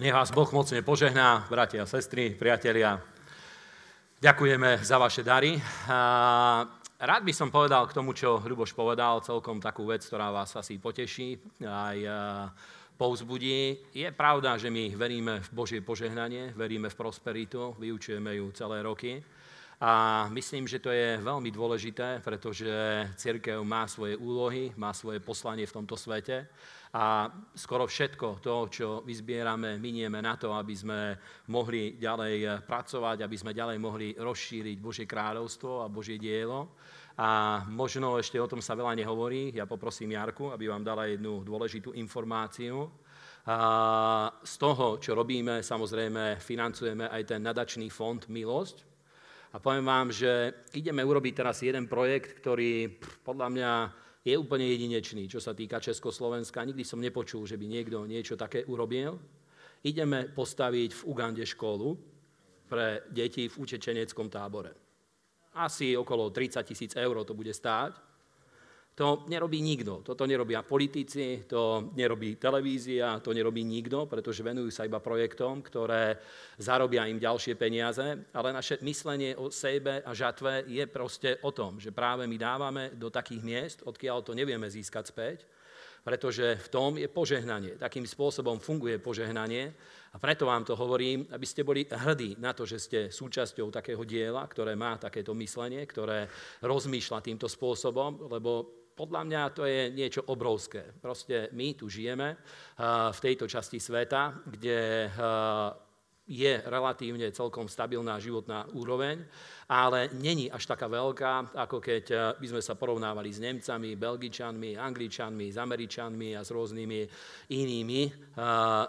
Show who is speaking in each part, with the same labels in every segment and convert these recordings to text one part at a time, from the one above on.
Speaker 1: Nech vás Boh mocne požehná, bratia a sestry, priatelia. Ďakujeme za vaše dary. Rád by som povedal k tomu, čo Hruboš povedal, celkom takú vec, ktorá vás asi poteší, aj povzbudí. Je pravda, že my veríme v Božie požehnanie, veríme v prosperitu, vyučujeme ju celé roky. A myslím, že to je veľmi dôležité, pretože církev má svoje úlohy, má svoje poslanie v tomto svete a skoro všetko to, čo vyzbierame, minieme na to, aby sme mohli ďalej pracovať, aby sme ďalej mohli rozšíriť Božie kráľovstvo a Božie dielo. A možno ešte o tom sa veľa nehovorí. Ja poprosím Jarku, aby vám dala jednu dôležitú informáciu. A z toho, čo robíme, samozrejme financujeme aj ten nadačný fond Milosť, a poviem vám, že ideme urobiť teraz jeden projekt, ktorý podľa mňa je úplne jedinečný, čo sa týka Československa. Nikdy som nepočul, že by niekto niečo také urobil. Ideme postaviť v Ugande školu pre deti v učečeneckom tábore. Asi okolo 30 tisíc eur to bude stáť. To nerobí nikto. Toto nerobia politici, to nerobí televízia, to nerobí nikto, pretože venujú sa iba projektom, ktoré zarobia im ďalšie peniaze. Ale naše myslenie o sebe a žatve je proste o tom, že práve my dávame do takých miest, odkiaľ to nevieme získať späť, pretože v tom je požehnanie. Takým spôsobom funguje požehnanie a preto vám to hovorím, aby ste boli hrdí na to, že ste súčasťou takého diela, ktoré má takéto myslenie, ktoré rozmýšľa týmto spôsobom, lebo podľa mňa to je niečo obrovské. Proste my tu žijeme v tejto časti sveta, kde je relatívne celkom stabilná životná úroveň, ale není až taká veľká, ako keď by sme sa porovnávali s Nemcami, Belgičanmi, Angličanmi, s Američanmi a s rôznymi inými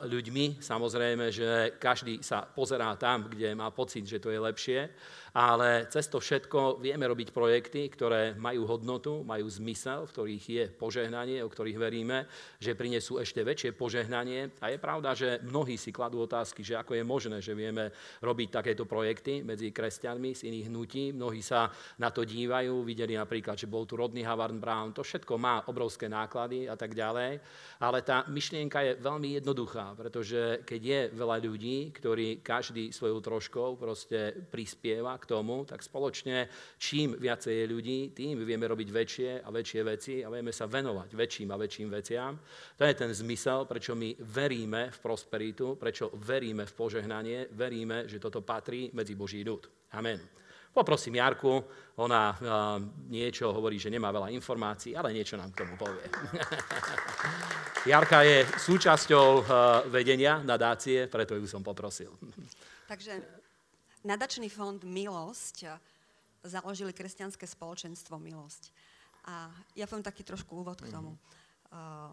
Speaker 1: ľuďmi. Samozrejme, že každý sa pozerá tam, kde má pocit, že to je lepšie ale cez to všetko vieme robiť projekty, ktoré majú hodnotu, majú zmysel, v ktorých je požehnanie, o ktorých veríme, že prinesú ešte väčšie požehnanie. A je pravda, že mnohí si kladú otázky, že ako je možné, že vieme robiť takéto projekty medzi kresťanmi z iných hnutí. Mnohí sa na to dívajú, videli napríklad, že bol tu rodný Havard Brown, to všetko má obrovské náklady a tak ďalej. Ale tá myšlienka je veľmi jednoduchá, pretože keď je veľa ľudí, ktorí každý svojou troškou proste prispieva k tomu, tak spoločne čím viacej je ľudí, tým vieme robiť väčšie a väčšie veci a vieme sa venovať väčším a väčším veciam. To je ten zmysel, prečo my veríme v prosperitu, prečo veríme v požehnanie, veríme, že toto patrí medzi Boží ľud. Amen. Poprosím Jarku, ona uh, niečo hovorí, že nemá veľa informácií, ale niečo nám k tomu povie. Jarka je súčasťou uh, vedenia nadácie, preto ju som poprosil.
Speaker 2: Takže Nadačný fond Milosť eh, založili kresťanské spoločenstvo Milosť. A ja poviem taký trošku úvod k tomu. Eh,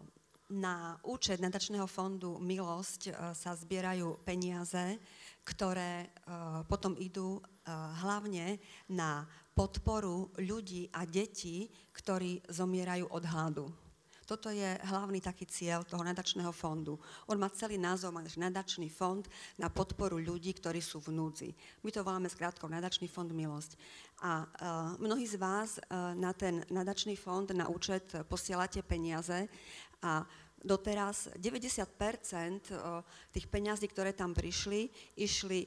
Speaker 2: na účet nadačného fondu Milosť eh, sa zbierajú peniaze, ktoré potom idú hlavne na podporu ľudí a detí, ktorí zomierajú od hladu. Toto je hlavný taký cieľ toho nadačného fondu. On má celý názov, má nadačný fond na podporu ľudí, ktorí sú v núdzi. My to voláme skrátko nadačný fond Milosť. A uh, mnohí z vás uh, na ten nadačný fond, na účet posielate peniaze a doteraz 90% tých peňazí, ktoré tam prišli, išli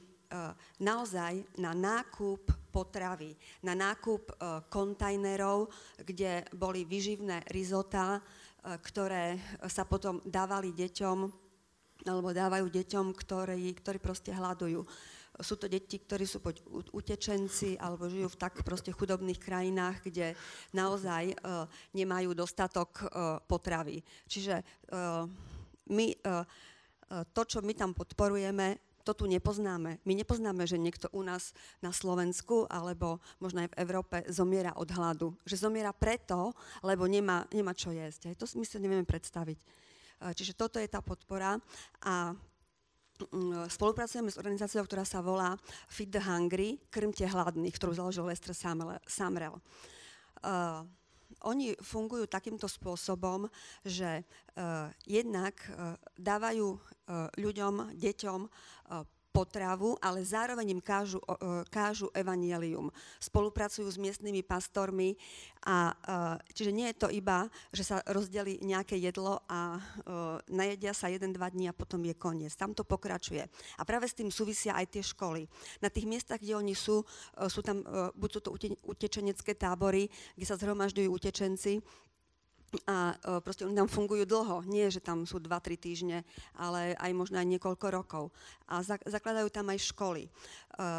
Speaker 2: naozaj na nákup potravy, na nákup kontajnerov, kde boli vyživné rizotá, E, ktoré sa potom dávali deťom, alebo dávajú deťom, ktorí, ktorí proste hľadujú. Sú to deti, ktorí sú poď utečenci alebo žijú v tak proste chudobných krajinách, kde naozaj uh, nemajú dostatok uh, potravy. Čiže uh, my, uh, to, čo my tam podporujeme, to tu nepoznáme. My nepoznáme, že niekto u nás na Slovensku alebo možno aj v Európe zomiera od hladu. Že zomiera preto, lebo nemá, nemá čo jesť. Aj to my si nevieme predstaviť. Čiže toto je tá podpora a spolupracujeme s organizáciou, ktorá sa volá Feed the Hungry, krmte hladných, ktorú založil Lester Samrel. Uh, oni fungujú takýmto spôsobom, že uh, jednak uh, dávajú uh, ľuďom, deťom potravu, ale zároveň im kážu, kážu evanielium. Spolupracujú s miestnymi pastormi a čiže nie je to iba, že sa rozdeli nejaké jedlo a najedia sa jeden, dva dní a potom je koniec. Tam to pokračuje. A práve s tým súvisia aj tie školy. Na tých miestach, kde oni sú, sú tam, buď sú to utečenecké tábory, kde sa zhromažďujú utečenci, a e, proste oni tam fungujú dlho, nie že tam sú 2-3 týždne, ale aj možno aj niekoľko rokov. A zakladajú tam aj školy. E,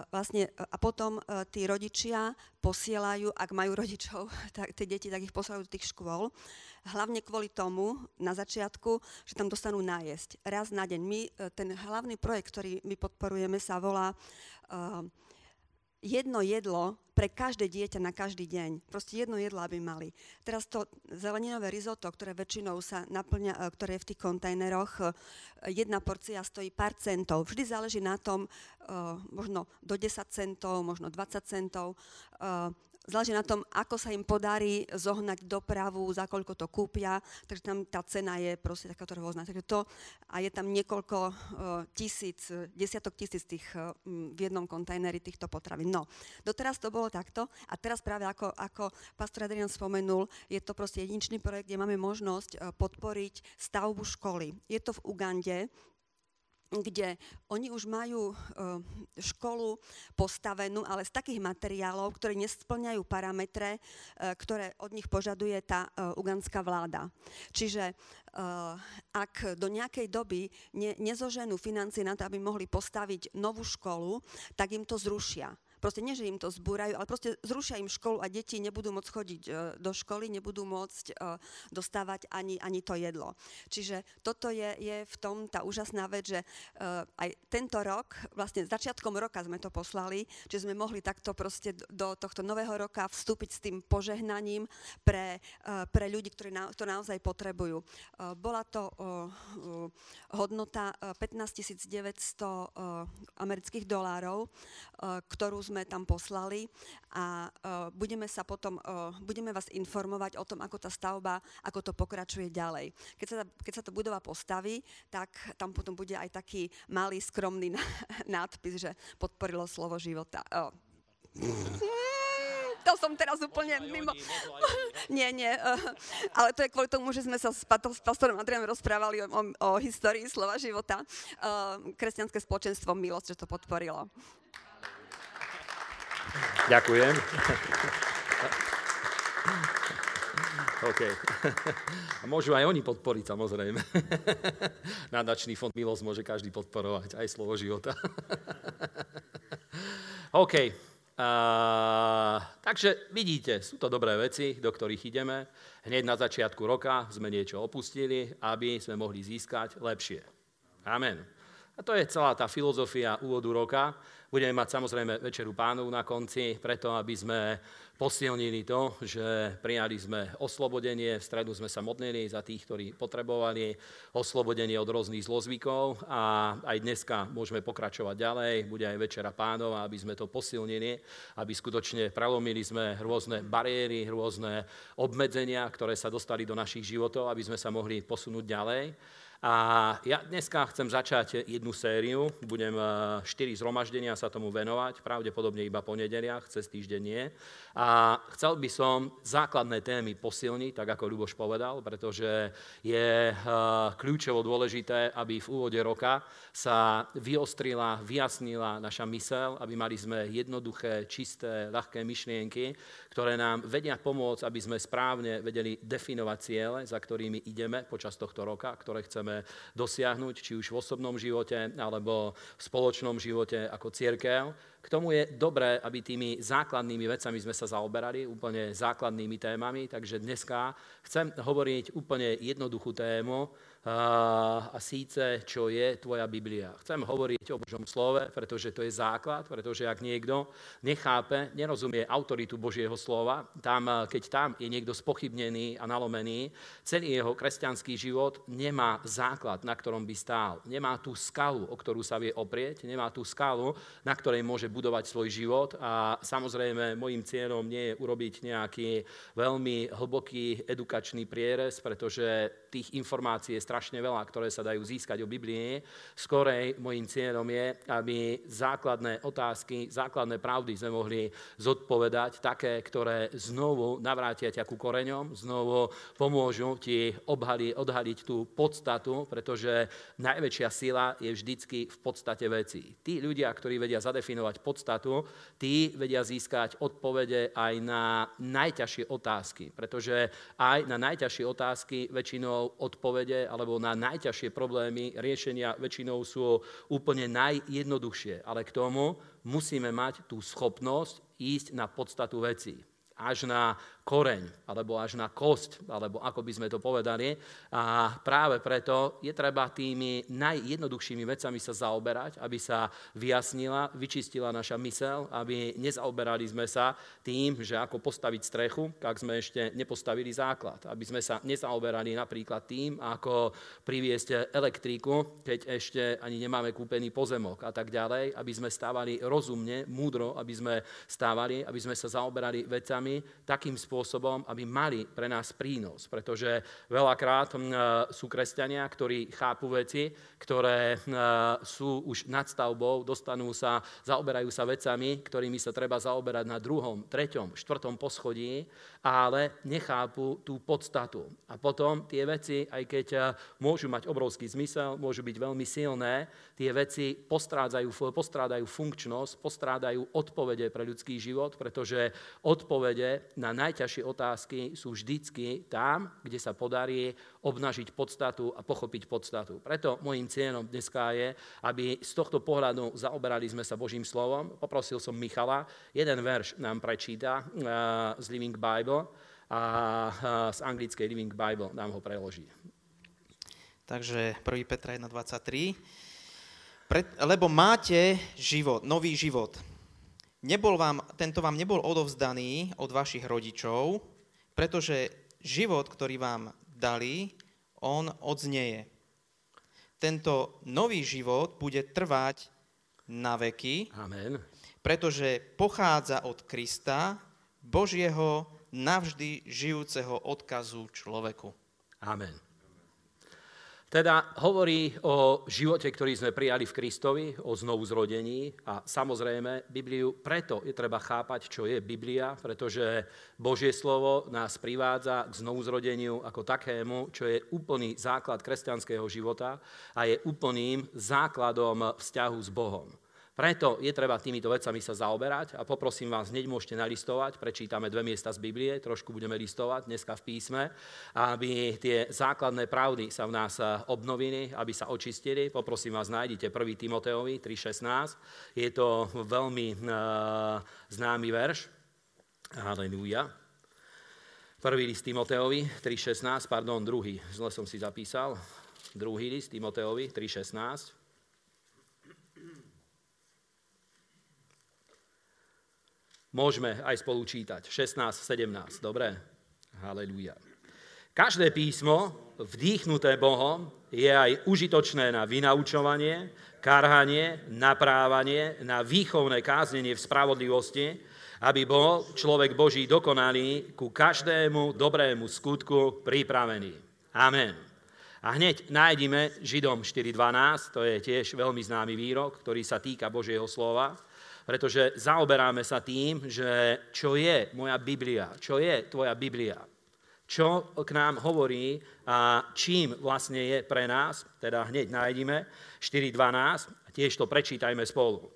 Speaker 2: vlastne, e, a potom tí rodičia posielajú, ak majú rodičov, tak tie deti, tak ich posielajú do tých škôl. Hlavne kvôli tomu, na začiatku, že tam dostanú nájesť. Raz na deň. My, ten hlavný projekt, ktorý my podporujeme, sa volá uh, jedno jedlo pre každé dieťa na každý deň. Proste jedno jedlo, aby mali. Teraz to zeleninové risotto, ktoré väčšinou sa naplňa, e, ktoré je v tých kontajneroch, e, jedna porcia stojí pár centov. Vždy záleží na tom, e, možno do 10 centov, možno 20 centov záleží na tom, ako sa im podarí zohnať dopravu, za koľko to kúpia, takže tam tá cena je proste takáto rôzna. Takže to, a je tam niekoľko uh, tisíc, desiatok tisíc tých uh, v jednom kontajneri týchto potravín. No, doteraz to bolo takto a teraz práve ako, ako pastor Adrian spomenul, je to proste jedinčný projekt, kde máme možnosť uh, podporiť stavbu školy. Je to v Ugande, kde oni už majú e, školu postavenú, ale z takých materiálov, ktoré nesplňajú parametre, e, ktoré od nich požaduje tá e, ugandská vláda. Čiže ak do nejakej doby ne, nezoženú financie na to, aby mohli postaviť novú školu, tak im to zrušia proste nie, že im to zbúrajú, ale proste zrušia im školu a deti nebudú môcť chodiť e, do školy, nebudú môcť e, dostávať ani, ani to jedlo. Čiže toto je, je v tom tá úžasná vec, že e, aj tento rok, vlastne začiatkom roka sme to poslali, že sme mohli takto proste do tohto nového roka vstúpiť s tým požehnaním pre, pre ľudí, ktorí na, to naozaj potrebujú. Bola to hodnota 15 900 amerických dolárov, ktorú sme sme tam poslali a uh, budeme sa potom, uh, budeme vás informovať o tom, ako tá stavba, ako to pokračuje ďalej. Keď sa, keď sa to budova postaví, tak tam potom bude aj taký malý, skromný nádpis, že podporilo slovo života. To som teraz úplne mimo. nie, nie. Uh, ale to je kvôli tomu, že sme sa s, s pastorom Adrianom rozprávali o, o, o histórii slova života. Kresťanské spoločenstvo Milosť, že to podporilo.
Speaker 1: Ďakujem. OK. A môžu aj oni podporiť, samozrejme. Nadačný fond Milosť môže každý podporovať, aj slovo života. OK. Uh, takže vidíte, sú to dobré veci, do ktorých ideme. Hneď na začiatku roka sme niečo opustili, aby sme mohli získať lepšie. Amen. A to je celá tá filozofia úvodu roka. Budeme mať samozrejme večeru pánov na konci, preto aby sme posilnili to, že prijali sme oslobodenie, v stredu sme sa modlili za tých, ktorí potrebovali oslobodenie od rôznych zlozvykov a aj dneska môžeme pokračovať ďalej, bude aj večera pánov, aby sme to posilnili, aby skutočne prelomili sme rôzne bariéry, rôzne obmedzenia, ktoré sa dostali do našich životov, aby sme sa mohli posunúť ďalej. A ja dneska chcem začať jednu sériu, budem 4 e, zhromaždenia sa tomu venovať, pravdepodobne iba po nedeliach, cez týždeň nie. A chcel by som základné témy posilniť, tak ako Ľuboš povedal, pretože je e, kľúčovo dôležité, aby v úvode roka sa vyostrila, vyjasnila naša mysel, aby mali sme jednoduché, čisté, ľahké myšlienky, ktoré nám vedia pomôcť, aby sme správne vedeli definovať ciele, za ktorými ideme počas tohto roka, ktoré chceme dosiahnuť, či už v osobnom živote, alebo v spoločnom živote ako cierkev. K tomu je dobré, aby tými základnými vecami sme sa zaoberali, úplne základnými témami, takže dneska chcem hovoriť úplne jednoduchú tému, a síce, čo je tvoja Biblia. Chcem hovoriť o Božom slove, pretože to je základ, pretože ak niekto nechápe, nerozumie autoritu Božieho slova, tam, keď tam je niekto spochybnený a nalomený, celý jeho kresťanský život nemá základ, na ktorom by stál. Nemá tú skalu, o ktorú sa vie oprieť, nemá tú skalu, na ktorej môže budovať svoj život a samozrejme môjim cieľom nie je urobiť nejaký veľmi hlboký edukačný prierez, pretože tých informácií je strašne veľa, ktoré sa dajú získať o Biblii. Skorej môjim cieľom je, aby základné otázky, základné pravdy sme mohli zodpovedať, také, ktoré znovu navrátia ťa ku koreňom, znovu pomôžu ti obhali, odhaliť tú podstatu, pretože najväčšia sila je vždycky v podstate veci. Tí ľudia, ktorí vedia zadefinovať podstatu, tí vedia získať odpovede aj na najťažšie otázky, pretože aj na najťažšie otázky väčšinou odpovede alebo na najťažšie problémy riešenia väčšinou sú úplne najjednoduchšie, ale k tomu musíme mať tú schopnosť ísť na podstatu vecí až na koreň, alebo až na kosť, alebo ako by sme to povedali. A práve preto je treba tými najjednoduchšími vecami sa zaoberať, aby sa vyjasnila, vyčistila naša mysel, aby nezaoberali sme sa tým, že ako postaviť strechu, ak sme ešte nepostavili základ. Aby sme sa nezaoberali napríklad tým, ako priviesť elektriku, keď ešte ani nemáme kúpený pozemok a tak ďalej, aby sme stávali rozumne, múdro, aby sme stávali, aby sme sa zaoberali vecami takým spôsobom, aby mali pre nás prínos. Pretože veľakrát sú kresťania, ktorí chápu veci, ktoré sú už nad stavbou, dostanú sa, zaoberajú sa vecami, ktorými sa treba zaoberať na druhom, treťom, štvrtom poschodí, ale nechápu tú podstatu. A potom tie veci, aj keď môžu mať obrovský zmysel, môžu byť veľmi silné, tie veci postrádajú, postrádajú funkčnosť, postrádajú odpovede pre ľudský život, pretože odpovede na najťažšie otázky sú vždycky tam, kde sa podarí obnažiť podstatu a pochopiť podstatu. Preto môjim cieľom dneska je, aby z tohto pohľadu zaoberali sme sa Božím slovom. Poprosil som Michala, jeden verš nám prečíta uh, z Living Bible a uh, z anglickej Living Bible nám ho preloží.
Speaker 3: Takže 1. Petra 1.23. Pre, lebo máte život, nový život nebol vám, tento vám nebol odovzdaný od vašich rodičov, pretože život, ktorý vám dali, on odznieje. Tento nový život bude trvať na veky,
Speaker 1: Amen.
Speaker 3: pretože pochádza od Krista, Božieho navždy žijúceho odkazu človeku.
Speaker 1: Amen. Teda hovorí o živote, ktorý sme prijali v Kristovi, o znovu zrodení a samozrejme Bibliu preto je treba chápať, čo je Biblia, pretože Božie slovo nás privádza k znovu zrodeniu ako takému, čo je úplný základ kresťanského života a je úplným základom vzťahu s Bohom. Preto je treba týmito vecami sa zaoberať a poprosím vás, hneď môžete nalistovať, prečítame dve miesta z Biblie, trošku budeme listovať dneska v písme, aby tie základné pravdy sa v nás obnovili, aby sa očistili. Poprosím vás, nájdite 1. Timoteovi 3.16, je to veľmi uh, známy verš. Halelúja. Prvý list Timoteovi 3.16, pardon, druhý, zle som si zapísal. Druhý list Timoteovi 3.16. Môžeme aj spolu čítať. 16, 17. Dobre? Halelúja. Každé písmo, vdýchnuté Bohom, je aj užitočné na vynaučovanie, karhanie, naprávanie, na výchovné káznenie v spravodlivosti, aby bol človek Boží dokonalý ku každému dobrému skutku pripravený. Amen. A hneď nájdime Židom 4.12, to je tiež veľmi známy výrok, ktorý sa týka Božieho slova pretože zaoberáme sa tým, že čo je moja Biblia, čo je tvoja Biblia, čo k nám hovorí a čím vlastne je pre nás, teda hneď nájdime 4.12 a tiež to prečítajme spolu.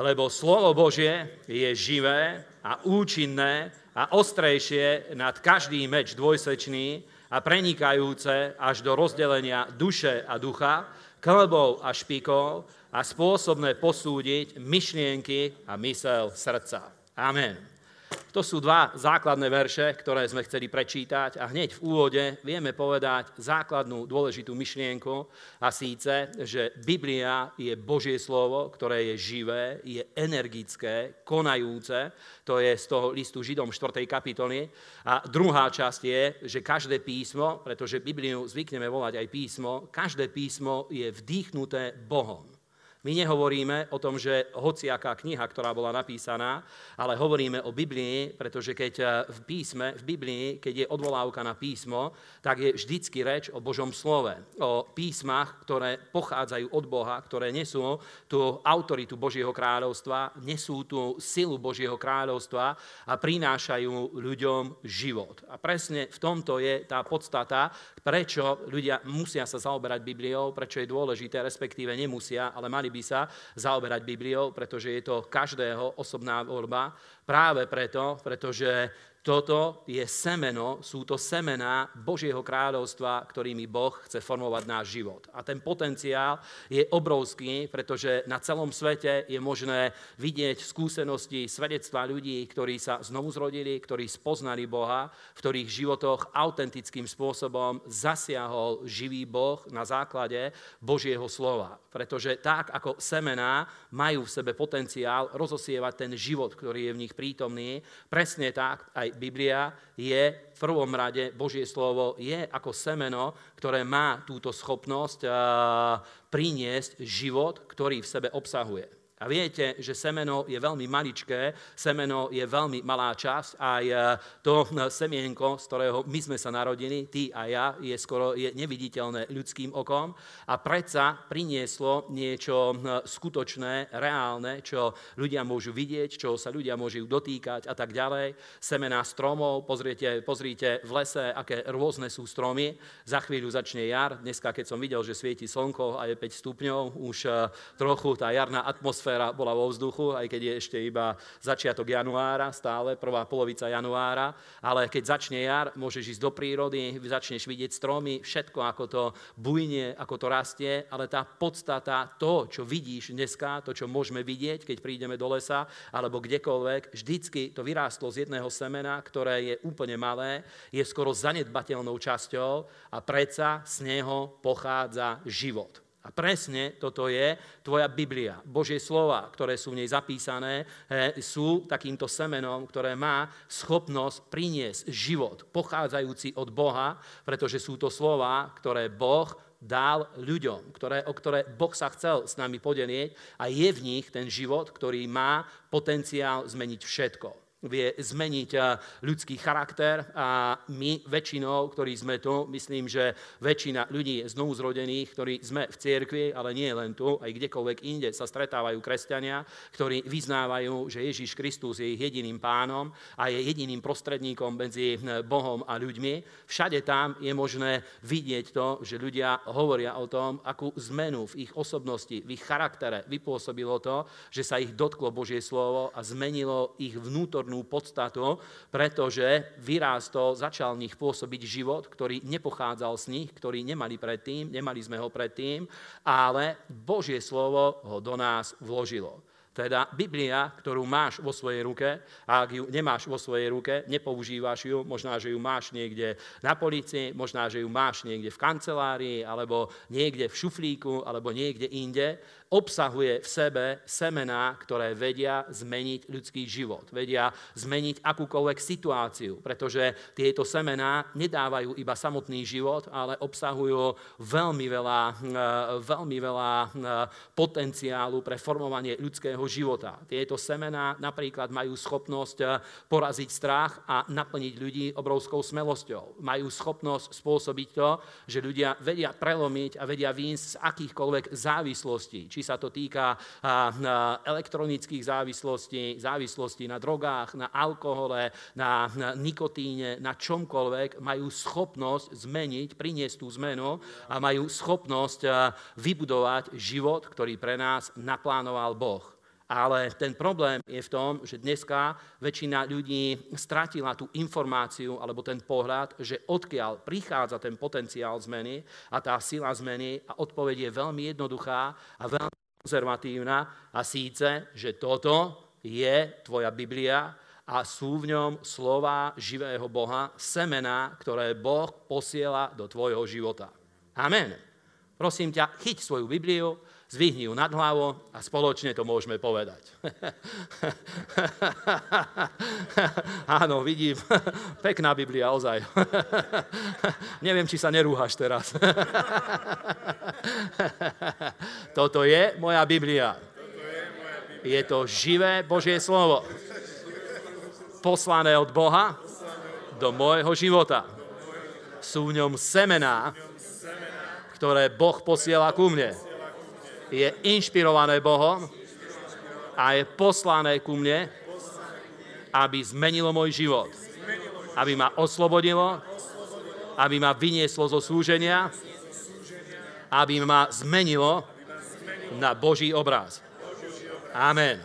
Speaker 1: Lebo slovo Božie je živé a účinné a ostrejšie nad každý meč dvojsečný a prenikajúce až do rozdelenia duše a ducha, klbov a špikov a spôsobné posúdiť myšlienky a mysel srdca. Amen. To sú dva základné verše, ktoré sme chceli prečítať a hneď v úvode vieme povedať základnú dôležitú myšlienku a síce, že Biblia je Božie slovo, ktoré je živé, je energické, konajúce, to je z toho listu Židom 4. kapitoly. A druhá časť je, že každé písmo, pretože Bibliu zvykneme volať aj písmo, každé písmo je vdýchnuté Bohom My nehovoríme o tom, že hociaká kniha, ktorá bola napísaná, ale hovoríme o Biblii, pretože keď eh, v písme, v Biblii, keď je odvolávka na písmo, tak je vždycky reč o Božom slove, o písmach, ktoré pochádzajú od Boha, ktoré nesú tú autoritu Božieho kráľovstva, nesú tú silu Božieho kráľovstva a prinášajú ľuďom život. A presne v tomto je tá podstata, prečo ľudia musia sa zaoberať Bibliou, prečo je dôležité, respektíve nemusia, ale mali by sa zaoberať Bibliou, pretože je to každého osobná voľba. Práve preto, pretože toto je semeno, sú to semená Božieho kráľovstva, ktorými Boh chce formovať náš život. A ten potenciál je obrovský, pretože na celom svete je možné vidieť skúsenosti, svedectva ľudí, ktorí sa znovu zrodili, ktorí spoznali Boha, v ktorých životoch autentickým spôsobom zasiahol živý Boh na základe Božieho slova. Pretože tak, ako semená majú v sebe potenciál rozosievať ten život, ktorý je v nich prítomný, presne tak aj Biblia je v prvom rade, Božie slovo je ako semeno, ktoré má túto schopnosť priniesť život, ktorý v sebe obsahuje. A viete, že semeno je veľmi maličké, semeno je veľmi malá časť, aj e, to e, semienko, z ktorého my sme sa narodili, ty a ja, je skoro je neviditeľné ľudským okom a predsa prinieslo niečo e, skutočné, reálne, čo ľudia môžu vidieť, čo sa ľudia môžu dotýkať a tak ďalej. Semená stromov, pozrite, pozrite v lese, aké rôzne sú stromy. Za chvíľu začne jar. Dneska, keď som videl, že svieti slnko a je 5 stupňov, už trochu tá jarná atmosféra atmosféra bola vo vzduchu, aj keď je ešte iba začiatok januára, stále prvá polovica januára, ale keď začne jar, môžeš ísť do prírody, začneš vidieť stromy, všetko ako to bujne, ako to rastie, ale tá podstata, to, čo vidíš dneska, to, čo môžeme vidieť, keď prídeme do lesa alebo kdekoľvek, vždycky to vyrástlo z jedného semena, ktoré je úplne malé, je skoro zanedbateľnou časťou a predsa z neho pochádza život. A presne toto je tvoja Biblia. Božie slova, ktoré sú v nej zapísané, sú takýmto semenom, ktoré má schopnosť priniesť život pochádzajúci od Boha, pretože sú to slova, ktoré Boh dal ľuďom, ktoré, o ktoré Boh sa chcel s nami podeliť a je v nich ten život, ktorý má potenciál zmeniť všetko vie zmeniť ľudský charakter a my väčšinou, ktorí sme tu, myslím, že väčšina ľudí je znovu zrodených, ktorí sme v cirkvi, ale nie len tu, aj kdekoľvek inde sa stretávajú kresťania, ktorí vyznávajú, že Ježiš Kristus je ich jediným pánom a je jediným prostredníkom medzi Bohom a ľuďmi. Všade tam je možné vidieť to, že ľudia hovoria o tom, akú zmenu v ich osobnosti, v ich charaktere vypôsobilo to, že sa ich dotklo Božie slovo a zmenilo ich vnútornú vnútornú podstatu, pretože vyrástol, začal v nich pôsobiť život, ktorý nepochádzal z nich, ktorý nemali predtým, nemali sme ho predtým, ale Božie slovo ho do nás vložilo. Teda Biblia, ktorú máš vo svojej ruke, a ak ju nemáš vo svojej ruke, nepoužívaš ju, možná, že ju máš niekde na policii, možná, že ju máš niekde v kancelárii, alebo niekde v šuflíku, alebo niekde inde, obsahuje v sebe semená, ktoré vedia zmeniť ľudský život, vedia zmeniť akúkoľvek situáciu, pretože tieto semená nedávajú iba samotný život, ale obsahujú veľmi veľa, eh, veľmi veľa eh, potenciálu pre formovanie ľudského života. Tieto semená napríklad majú schopnosť eh, poraziť strach a naplniť ľudí obrovskou smelosťou. Majú schopnosť spôsobiť to, že ľudia vedia prelomiť a vedia výjsť z akýchkoľvek závislostí, či či sa to týka elektronických závislostí, závislostí na drogách, na alkohole, na nikotíne, na čomkoľvek, majú schopnosť zmeniť, priniesť tú zmenu a majú schopnosť vybudovať život, ktorý pre nás naplánoval Boh. Ale ten problém je v tom, že dneska väčšina ľudí stratila tú informáciu alebo ten pohľad, že odkiaľ prichádza ten potenciál zmeny a tá sila zmeny a odpoveď je veľmi jednoduchá a veľmi konzervatívna a síce, že toto je tvoja Biblia a sú v ňom slova živého Boha, semena, ktoré Boh posiela do tvojho života. Amen. Prosím ťa, chyť svoju Bibliu, Zvihni ju nad hlavu a spoločne to môžeme povedať. Áno, vidím. Pekná Biblia, ozaj. Neviem, či sa nerúhaš teraz. Toto je moja Biblia. Je to živé Božie slovo. Poslané od Boha do môjho života. Sú v ňom semená, ktoré Boh posiela ku mne je inšpirované Bohom a je poslané ku mne, aby zmenilo môj život. Aby ma oslobodilo, aby ma vynieslo zo súženia, aby ma zmenilo na Boží obraz. Amen.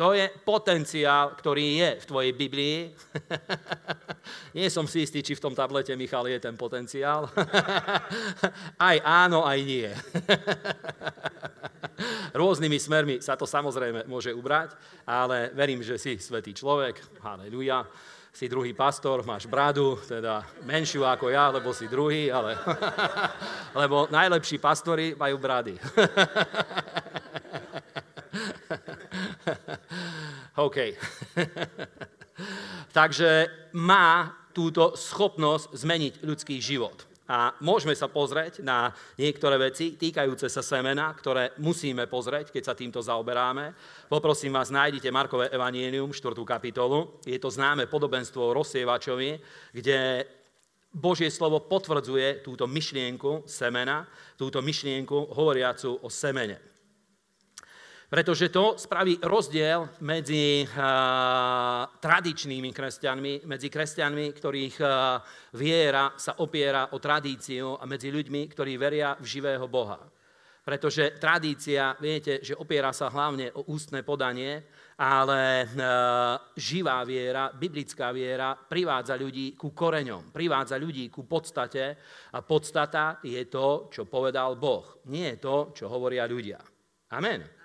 Speaker 1: To je potenciál, ktorý je v tvojej Biblii. nie som si istý, či v tom tablete, Michal, je ten potenciál. aj áno, aj nie. Rôznymi smermi sa to samozrejme môže ubrať, ale verím, že si svetý človek. Halleluja si druhý pastor, máš bradu, teda menšiu ako ja, lebo si druhý, ale lebo najlepší pastori majú brady. OK. Takže má túto schopnosť zmeniť ľudský život. A môžeme sa pozrieť na niektoré veci týkajúce sa semena, ktoré musíme pozrieť, keď sa týmto zaoberáme. Poprosím vás, nájdite Markové evanienium, 4. kapitolu. Je to známe podobenstvo o rozsievačovi, kde Božie slovo potvrdzuje túto myšlienku semena, túto myšlienku hovoriacu o semene. Pretože to spraví rozdiel medzi uh, tradičnými kresťanmi, medzi kresťanmi, ktorých uh, viera sa opiera o tradíciu a medzi ľuďmi, ktorí veria v živého Boha. Pretože tradícia, viete, že opiera sa hlavne o ústne podanie, ale uh, živá viera, biblická viera privádza ľudí ku koreňom, privádza ľudí ku podstate a podstata je to, čo povedal Boh. Nie je to, čo hovoria ľudia. Amen.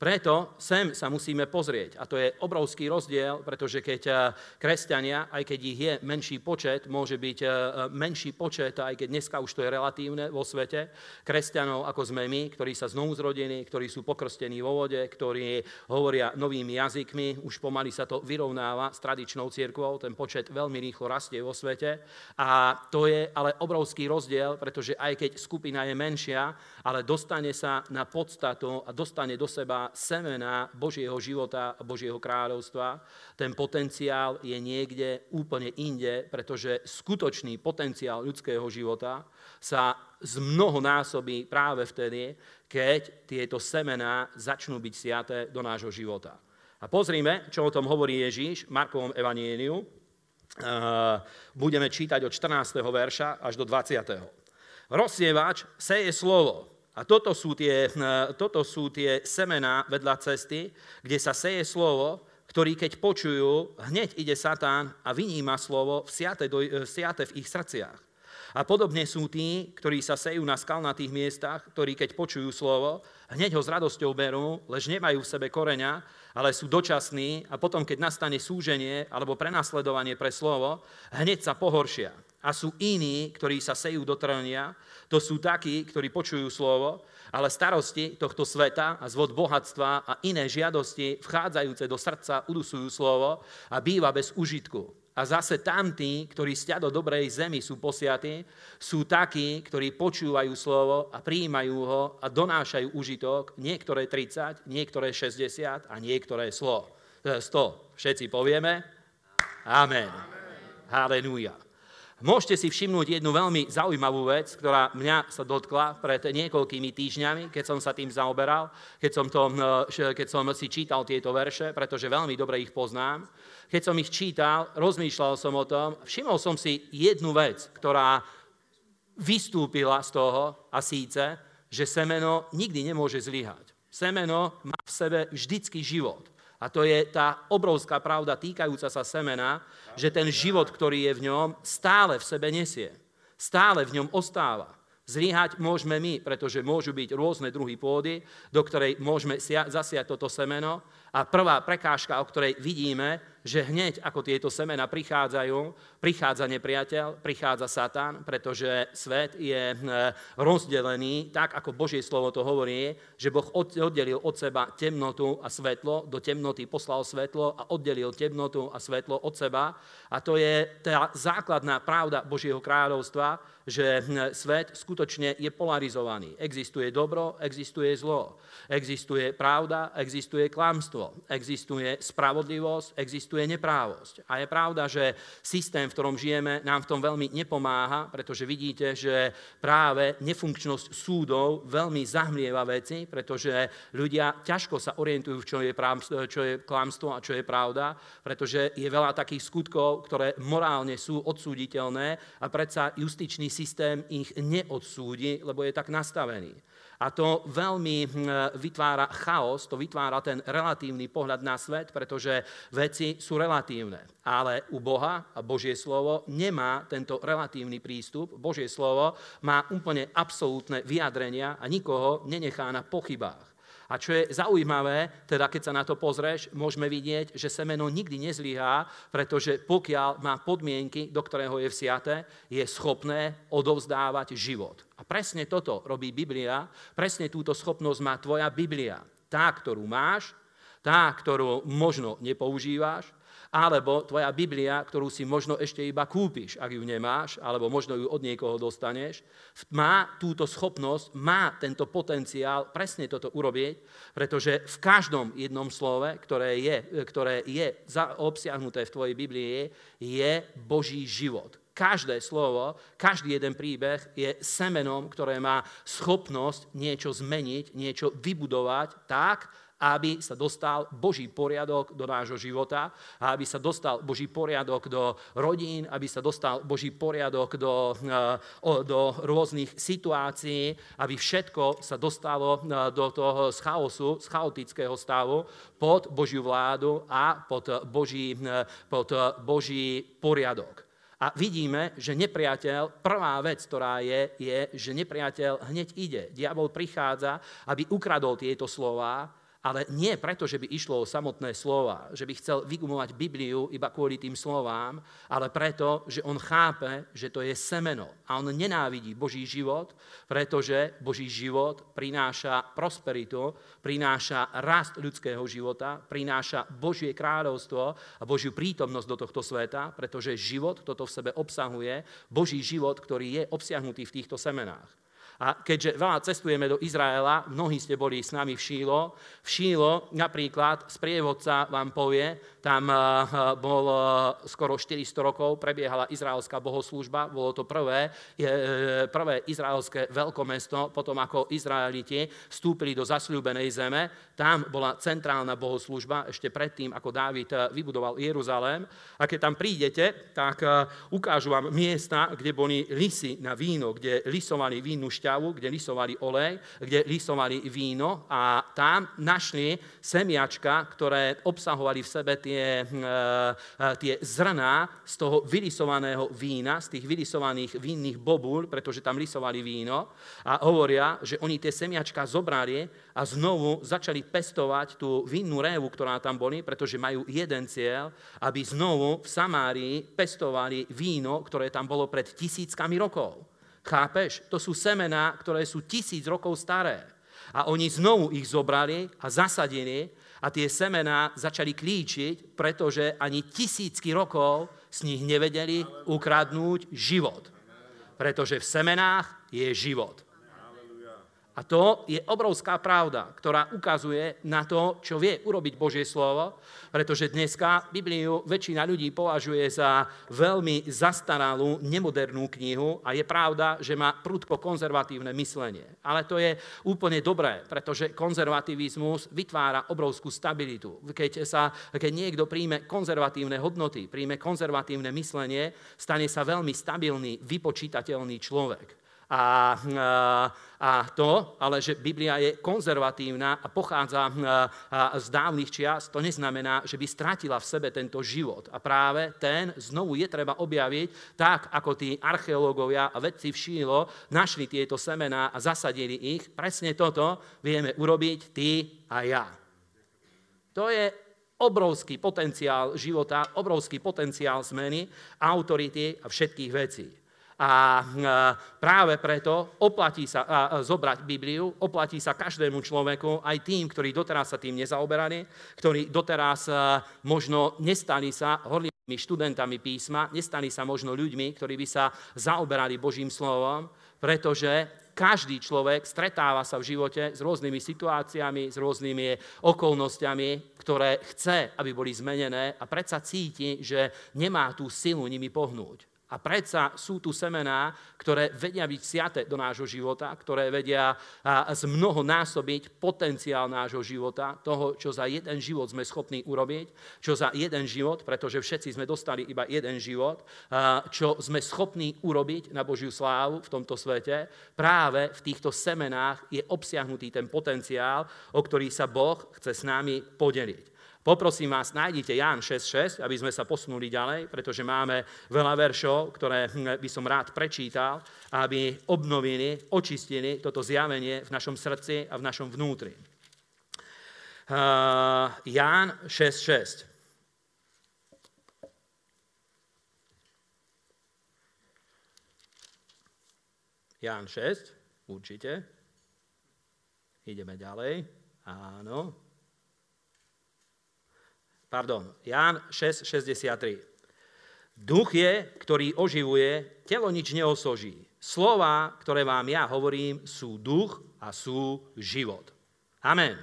Speaker 1: Preto sem sa musíme pozrieť. A to je obrovský rozdiel, pretože keď eh, kresťania, aj keď ich je menší počet, môže byť eh, menší počet, aj keď dneska už to je relatívne vo svete, kresťanov ako sme my, ktorí sa znovu zrodení, ktorí sú pokrstení vo vode, ktorí hovoria novými jazykmi, už pomaly sa to vyrovnáva s tradičnou cirkvou, ten počet veľmi rýchlo rastie vo svete. A to je ale obrovský rozdiel, pretože aj keď skupina je menšia, ale dostane sa na podstatu a dostane do seba semena Božieho života a Božieho kráľovstva, ten potenciál je niekde úplne inde, pretože skutočný potenciál ľudského života sa zmnohonásobí práve vtedy, keď tieto semená začnú byť siaté do nášho života. A pozrime, čo o tom hovorí Ježíš v Markovom evanieniu. Budeme čítať od 14. verša až do 20. Rozsievač seje slovo. A toto sú, tie, eh, toto sú tie semená vedľa cesty, kde sa seje slovo, ktorý keď počujú, hneď ide Satán a vyníma slovo eh, vsiate v ich srdciach. A podobne sú tí, ktorí sa sejú na skalnatých miestach, ktorí keď počujú slovo, hneď ho s radosťou berú, lež nemajú v sebe koreňa, ale sú dočasní a potom, keď nastane súženie alebo prenasledovanie pre slovo, hneď sa pohoršia. A sú iní, ktorí sa sejú do trnia, to sú takí, ktorí počujú slovo, ale starosti tohto sveta a zvod bohatstva a iné žiadosti vchádzajúce do srdca udusujú slovo a býva bez užitku. A zase tamtí, ktorí stia do dobrej zemi sú posiatí, sú takí, ktorí počúvajú slovo a prijímajú ho a donášajú užitok, niektoré 30, niektoré 60 a niektoré 100. E, Všetci povieme? Amen. Amen. Halleluja. Môžete si všimnúť jednu veľmi zaujímavú vec, ktorá mňa sa dotkla pred niekoľkými týždňami, keď som sa tým zaoberal, keď som, to, eh, keď som si čítal tieto verše, pretože veľmi dobre ich poznám. Keď som ich čítal, rozmýšľal som o tom, všimol som si jednu vec, ktorá vystúpila z toho a síce, že semeno nikdy nemôže zlyhať. Semeno má v sebe vždycky život. A to je tá obrovská pravda týkajúca sa semena, že ten život, ktorý je v ňom, stále v sebe nesie. Stále v ňom ostáva. Zlyhať môžeme my, pretože môžu byť rôzne druhy pôdy, do ktorej môžeme zasiať toto semeno. A prvá prekážka, o ktorej vidíme, že hneď ako tieto semena prichádzajú, prichádza nepriateľ, prichádza Satan, pretože svet je hm, rozdelený, tak ako Božie slovo to hovorí, že Boh oddelil od seba temnotu a svetlo, do temnoty poslal svetlo a oddelil temnotu a svetlo od seba. A to je tá základná pravda Božieho kráľovstva, že hm, svet skutočne je polarizovaný. Existuje dobro, existuje zlo. Existuje pravda, existuje klamstvo. Existuje spravodlivosť, existuje neprávosť. A je pravda, že systém, v ktorom žijeme, nám v tom veľmi nepomáha, pretože vidíte, že práve nefunkčnosť súdov veľmi zahmlieva veci, pretože ľudia ťažko sa orientujú, čo je, práv, čo je klamstvo a čo je pravda, pretože je veľa takých skutkov, ktoré morálne sú odsúditeľné a predsa justičný systém ich neodsúdi, lebo je tak nastavený. A to veľmi hm, vytvára chaos, to vytvára ten relatívny pohľad na svet, pretože veci sú relatívne. Ale u Boha a Božie slovo nemá tento relatívny prístup. Božie slovo má úplne absolútne vyjadrenia a nikoho nenechá na pochybách. A čo je zaujímavé, teda keď sa na to pozrieš, môžeme vidieť, že semeno nikdy nezlyhá, pretože pokiaľ má podmienky, do ktorého je vsiate, je schopné odovzdávať život. A presne toto robí Biblia, presne túto schopnosť má tvoja Biblia. Tá, ktorú máš, tá, ktorú možno nepoužívaš, alebo tvoja Biblia, ktorú si možno ešte iba kúpiš, ak ju nemáš, alebo možno ju od niekoho dostaneš, má túto schopnosť, má tento potenciál presne toto urobiť, pretože v každom jednom slove, ktoré je, ktoré je obsiahnuté v tvojej Biblii, je Boží život. Každé slovo, každý jeden príbeh je semenom, ktoré má schopnosť niečo zmeniť, niečo vybudovať tak, aby sa dostal Boží poriadok do nášho života a aby sa dostal Boží poriadok do rodín, aby sa dostal Boží poriadok do, eh, do rôznych situácií, aby všetko sa dostalo eh, do toho z chaosu, z chaotického stavu pod Božiu vládu a pod Boží, eh, pod Boží poriadok. A vidíme, že nepriateľ, prvá vec, ktorá je, je, že nepriateľ hneď ide. Diabol prichádza, aby ukradol tieto slova, ale nie preto, že by išlo o samotné slova, že by chcel vygumovať Bibliu iba kvôli tým slovám, ale preto, že on chápe, že to je semeno a on nenávidí Boží život, pretože Boží život prináša prosperitu, prináša rast ľudského života, prináša Božie kráľovstvo a Božiu prítomnosť do tohto sveta, pretože život toto v sebe obsahuje, Boží život, ktorý je obsiahnutý v týchto semenách. A keďže veľa cestujeme do Izraela, mnohí ste boli s nami v Šílo, v Šílo napríklad sprievodca vám povie, tam eh, bol eh, skoro 400 rokov, prebiehala izraelská bohoslúžba, bolo to prvé, eh, prvé izraelské veľkomesto, potom ako Izraeliti vstúpili do zasľúbenej zeme, tam bola centrálna bohoslúžba, ešte predtým, ako Dávid vybudoval Jeruzalém. A keď tam prídete, tak ukážu vám miesta, kde boli lisy na víno, kde lisovali vínu šťa šťavu, kde lisovali olej, kde lisovali víno a tam našli semiačka, ktoré obsahovali v sebe tie, hm, e, e, tie zrná z toho vylisovaného vína, z tých vylisovaných vínnych bobúl, pretože tam lisovali víno a hovoria, že oni tie semiačka zobrali a znovu začali pestovať tú vinnú révu, ktorá tam boli, pretože majú jeden cieľ, aby znovu v Samárii pestovali víno, ktoré tam bolo pred tisíckami rokov. Chápeš? To sú semená, ktoré sú tisíc rokov staré. A oni znovu ich zobrali a zasadili a tie semená začali klíčiť, pretože ani tisícky rokov z nich nevedeli ukradnúť život. Pretože v semenách je život. A to je obrovská pravda, ktorá ukazuje na to, čo vie urobiť Božie slovo, pretože dneska Bibliu väčšina ľudí považuje za veľmi zastaralú, nemodernú knihu a je pravda, že má prudko konzervatívne myslenie. Ale to je úplne dobré, pretože konzervativizmus vytvára obrovskú stabilitu. Keď, sa, keď niekto príjme konzervatívne hodnoty, príjme konzervatívne myslenie, stane sa veľmi stabilný, vypočítateľný človek. A, a to, ale že Biblia je konzervatívna a pochádza z dávnych čias, to neznamená, že by stratila v sebe tento život. A práve ten znovu je treba objaviť, tak ako tí archeológovia a vedci v Šílo našli tieto semená a zasadili ich. Presne toto vieme urobiť ty a ja. To je obrovský potenciál života, obrovský potenciál zmeny, autority a všetkých vecí. A práve preto oplatí sa zobrať Bibliu, oplatí sa každému človeku, aj tým, ktorí doteraz sa tým nezaoberali, ktorí doteraz možno nestali sa horlivými študentami písma, nestali sa možno ľuďmi, ktorí by sa zaoberali Božím slovom, pretože každý človek stretáva sa v živote s rôznymi situáciami, s rôznymi okolnostiami, ktoré chce, aby boli zmenené a predsa cíti, že nemá tú silu nimi pohnúť. A predsa sú tu semená, ktoré vedia byť siate do nášho života, ktoré vedia zmnohonásobiť potenciál nášho života, toho, čo za jeden život sme schopní urobiť, čo za jeden život, pretože všetci sme dostali iba jeden život, čo sme schopní urobiť na Božiu slávu v tomto svete, práve v týchto semenách je obsiahnutý ten potenciál, o ktorý sa Boh chce s nami podeliť. Poprosím vás, nájdite Ján 6.6, aby sme sa posunuli ďalej, pretože máme veľa veršov, ktoré hm, by som rád prečítal, aby obnovili, očistili toto zjavenie v našom srdci a v našom vnútri. Uh, Ján 6.6. Ján 6, určite. Ideme ďalej. Áno. Pardon, Ján 6,63. Duch je, ktorý oživuje, telo nič neosoží. Slova, ktoré vám ja hovorím, sú duch a sú život. Amen.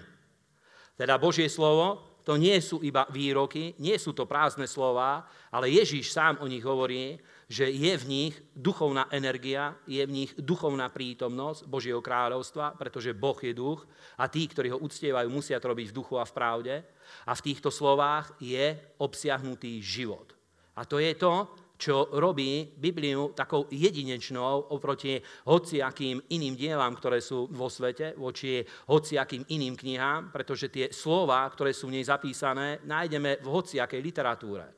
Speaker 1: Teda Božie slovo, to nie sú iba výroky, nie sú to prázdne slova, ale Ježíš sám o nich hovorí, že je v nich duchovná energia, je v nich duchovná prítomnosť Božieho kráľovstva, pretože Boh je duch a tí, ktorí ho uctievajú, musia to robiť v duchu a v pravde. A v týchto slovách je obsiahnutý život. A to je to, čo robí Bibliu takou jedinečnou oproti hociakým iným dielam, ktoré sú vo svete, voči hociakým iným knihám, pretože tie slova, ktoré sú v nej zapísané, nájdeme v hociakej literatúre.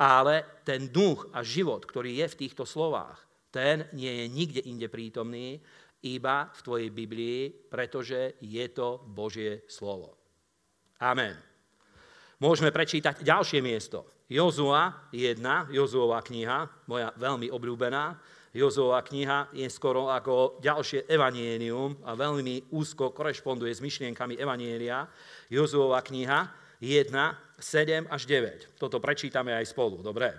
Speaker 1: Ale ten duch a život, ktorý je v týchto slovách, ten nie je nikde inde prítomný, iba v tvojej Biblii, pretože je to Božie slovo. Amen. Môžeme prečítať ďalšie miesto. Jozua 1, Jozuová kniha, moja veľmi obľúbená. Jozuová kniha je skoro ako ďalšie evanienium a veľmi úzko korešponduje s myšlienkami evanielia. Jozuová kniha 1, 7 až 9. Toto prečítame aj spolu, dobre?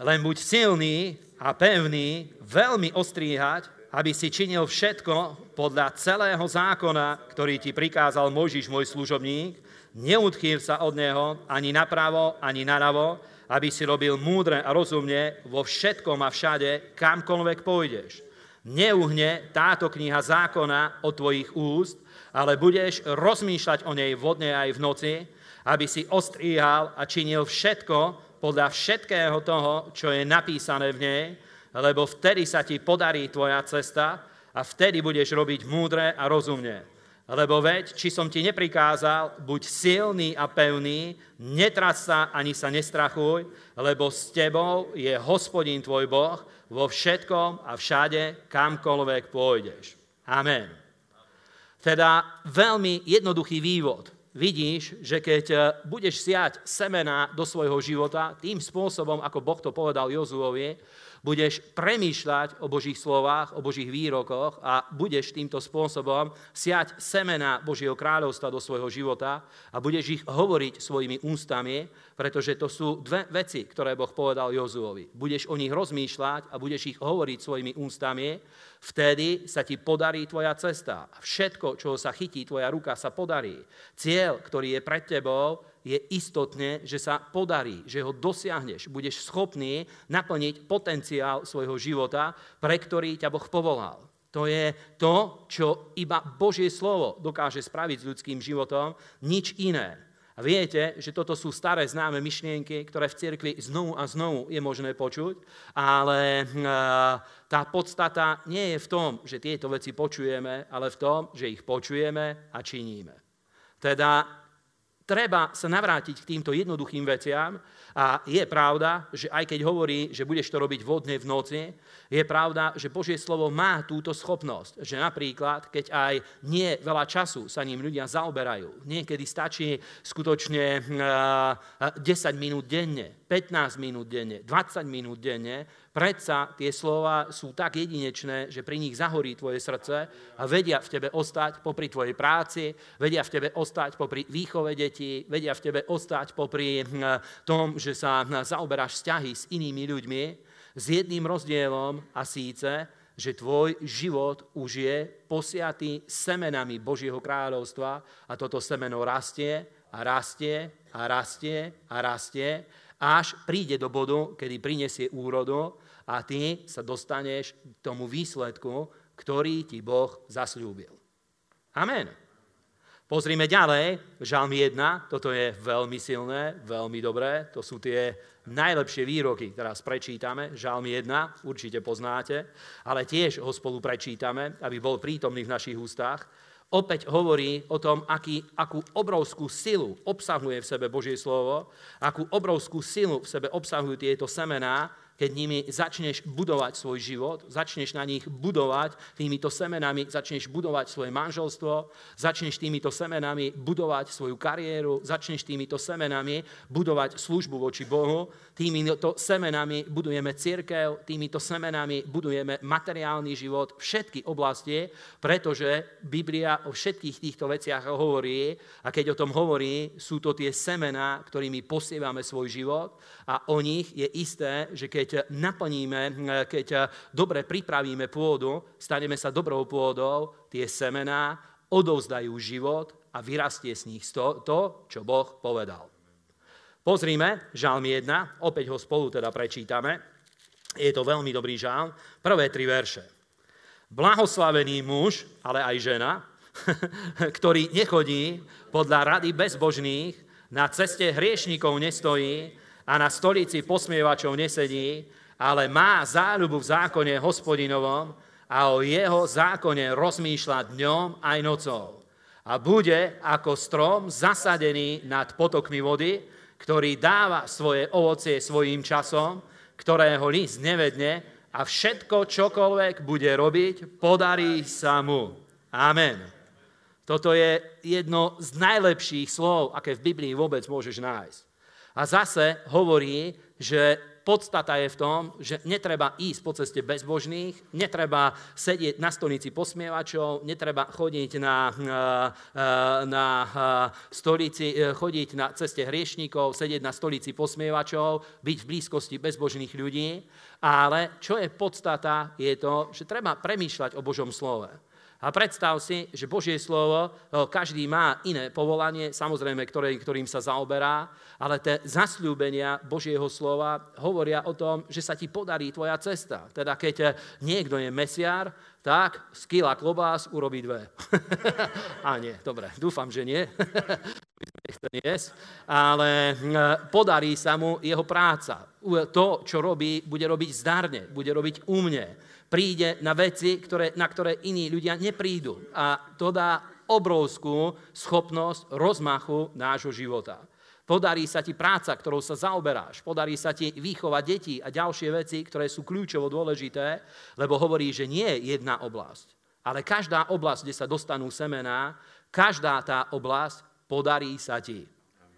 Speaker 1: Len buď silný a pevný, veľmi ostríhať, aby si činil všetko podľa celého zákona, ktorý ti prikázal Mojžiš, môj služobník, neudchýl sa od neho ani napravo, ani naravo, aby si robil múdre a rozumne vo všetkom a všade, kamkoľvek pôjdeš. Neuhne táto kniha zákona od tvojich úst, ale budeš rozmýšľať o nej vodne aj v noci, aby si ostríhal a činil všetko podľa všetkého toho, čo je napísané v nej, lebo vtedy sa ti podarí tvoja cesta a vtedy budeš robiť múdre a rozumne. Lebo veď, či som ti neprikázal, buď silný a pevný, netras sa ani sa nestrachuj, lebo s tebou je hospodín tvoj Boh vo všetkom a všade, kamkoľvek pôjdeš. Amen. Teda veľmi jednoduchý vývod. Vidíš, že keď eh, budeš siať semena do svojho života tým spôsobom, ako Boh to povedal Jozuovi, budeš premýšľať o Božích slovách, o Božích výrokoch a budeš týmto spôsobom siať semena Božieho kráľovstva do svojho života a budeš ich hovoriť svojimi ústami, pretože to sú dve veci, ktoré Boh povedal Jozuovi. Budeš o nich rozmýšľať a budeš ich hovoriť svojimi ústami, vtedy sa ti podarí tvoja cesta. Všetko, čo sa chytí tvoja ruka, sa podarí. Cieľ, ktorý je pred tebou, je istotne, že sa podarí, že ho dosiahneš, budeš schopný naplniť potenciál svojho života, pre ktorý ťa Boh povolal. To je to, čo iba Božie slovo dokáže spraviť s ľudským životom, nič iné. A viete, že toto sú staré známe myšlienky, ktoré v cirkvi znovu a znovu je možné počuť, ale hm, tá podstata nie je v tom, že tieto veci počujeme, ale v tom, že ich počujeme a činíme. Teda treba sa navrátiť k týmto jednoduchým veciam a je pravda, že aj keď hovorí, že budeš to robiť vodne v noci, je pravda, že Božie slovo má túto schopnosť, že napríklad, keď aj nie veľa času sa ním ľudia zaoberajú, niekedy stačí skutočne 10 minút denne, 15 minút denne, 20 minút denne, predsa tie slova sú tak jedinečné, že pri nich zahorí tvoje srdce a vedia v tebe ostať popri tvojej práci, vedia v tebe ostať popri výchove detí, vedia v tebe ostať popri tom, že sa zaoberáš vzťahy s inými ľuďmi, s jedným rozdielom a síce, že tvoj život už je posiatý semenami Božieho kráľovstva a toto semeno rastie a rastie a rastie a rastie, až príde do bodu, kedy prinesie úrodu a ty sa dostaneš k tomu výsledku, ktorý ti Boh zasľúbil. Amen. Pozrime ďalej, Žalm 1, toto je veľmi silné, veľmi dobré, to sú tie najlepšie výroky, teraz prečítame, Žalm 1, určite poznáte, ale tiež ho spolu prečítame, aby bol prítomný v našich ústach. Opäť hovorí o tom, aký, akú obrovskú silu obsahuje v sebe Božie slovo, akú obrovskú silu v sebe obsahujú tieto semená, keď nimi začneš budovať svoj život, začneš na nich budovať týmito semenami, začneš budovať svoje manželstvo, začneš týmito semenami budovať svoju kariéru, začneš týmito semenami budovať službu voči Bohu, týmito semenami budujeme církev, týmito semenami budujeme materiálny život, všetky oblasti, pretože Biblia o všetkých týchto veciach hovorí a keď o tom hovorí, sú to tie semená, ktorými posievame svoj život a o nich je isté, že keď naplníme, keď dobre pripravíme pôdu, staneme sa dobrou pôdou, tie semená odovzdajú život a vyrastie z nich to, to čo Boh povedal. Pozrime, žalm 1, opäť ho spolu teda prečítame. Je to veľmi dobrý žalm. Prvé tri verše. Blahoslavený muž, ale aj žena, ktorý nechodí podľa rady bezbožných, na ceste hriešníkov nestojí, a na stolici posmievačov nesedí, ale má záľubu v zákone hospodinovom a o jeho zákone rozmýšľa dňom aj nocou. A bude ako strom zasadený nad potokmi vody, ktorý dáva svoje ovocie svojím časom, ktorého list nevedne a všetko, čokoľvek bude robiť, podarí sa mu. Amen. Toto je jedno z najlepších slov, aké v Biblii vôbec môžeš nájsť. A zase hovorí, že podstata je v tom, že netreba ísť po ceste bezbožných, netreba sedieť na stolici posmievačov, netreba chodiť na, eh, eh, na eh, stolici, chodiť na ceste hriešníkov, sedieť na stolici posmievačov, byť v blízkosti bezbožných ľudí, ale čo je podstata, je to, že treba premýšľať o Božom slove. A predstav si, že Božie slovo, každý má iné povolanie, samozrejme, ktoré, ktorým sa zaoberá, ale tie zasľúbenia Božieho slova hovoria o tom, že sa ti podarí tvoja cesta. Teda keď niekto je mesiar, tak z kila klobás urobí dve. A nie, dobre, dúfam, že nie. ale podarí sa mu jeho práca. To, čo robí, bude robiť zdarne, bude robiť umne príde na veci, ktoré, na ktoré iní ľudia neprídu. A to dá obrovskú schopnosť rozmachu nášho života. Podarí sa ti práca, ktorou sa zaoberáš. Podarí sa ti výchova detí a ďalšie veci, ktoré sú kľúčovo dôležité, lebo hovorí, že nie je jedna oblasť. Ale každá oblasť, kde sa dostanú semená, každá tá oblasť podarí sa ti.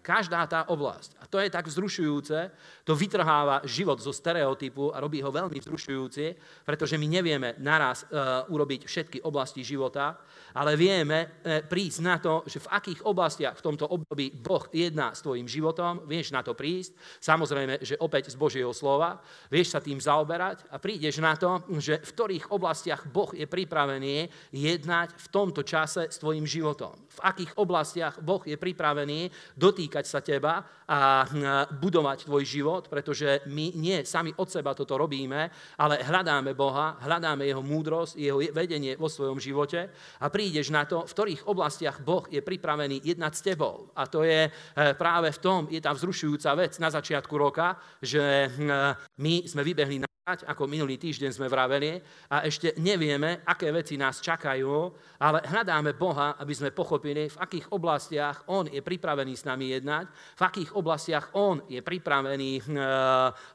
Speaker 1: Každá tá oblasť. A to je tak vzrušujúce, to vytrháva život zo stereotypu a robí ho veľmi vzrušujúci, pretože my nevieme naraz uh, urobiť všetky oblasti života, ale vieme uh, prísť na to, že v akých oblastiach v tomto období Boh jedná s tvojim životom, vieš na to prísť, samozrejme, že opäť z Božieho slova, vieš sa tým zaoberať a prídeš na to, že v ktorých oblastiach Boh je pripravený jednať v tomto čase s tvojim životom. V akých oblastiach Boh je pripravený dotýkať sa teba a budovať tvoj život, pretože my nie sami od seba toto robíme, ale hľadáme Boha, hľadáme Jeho múdrosť, Jeho vedenie vo svojom živote a prídeš na to, v ktorých oblastiach Boh je pripravený jednať s tebou. A to je e, práve v tom, je tá vzrušujúca vec na začiatku roka, že my sme vybehli na ako minulý týždeň sme vraveli, a ešte nevieme, aké veci nás čakajú, ale hľadáme Boha, aby sme pochopili, v akých oblastiach On je pripravený s nami jednať, v akých oblastiach On je pripravený e,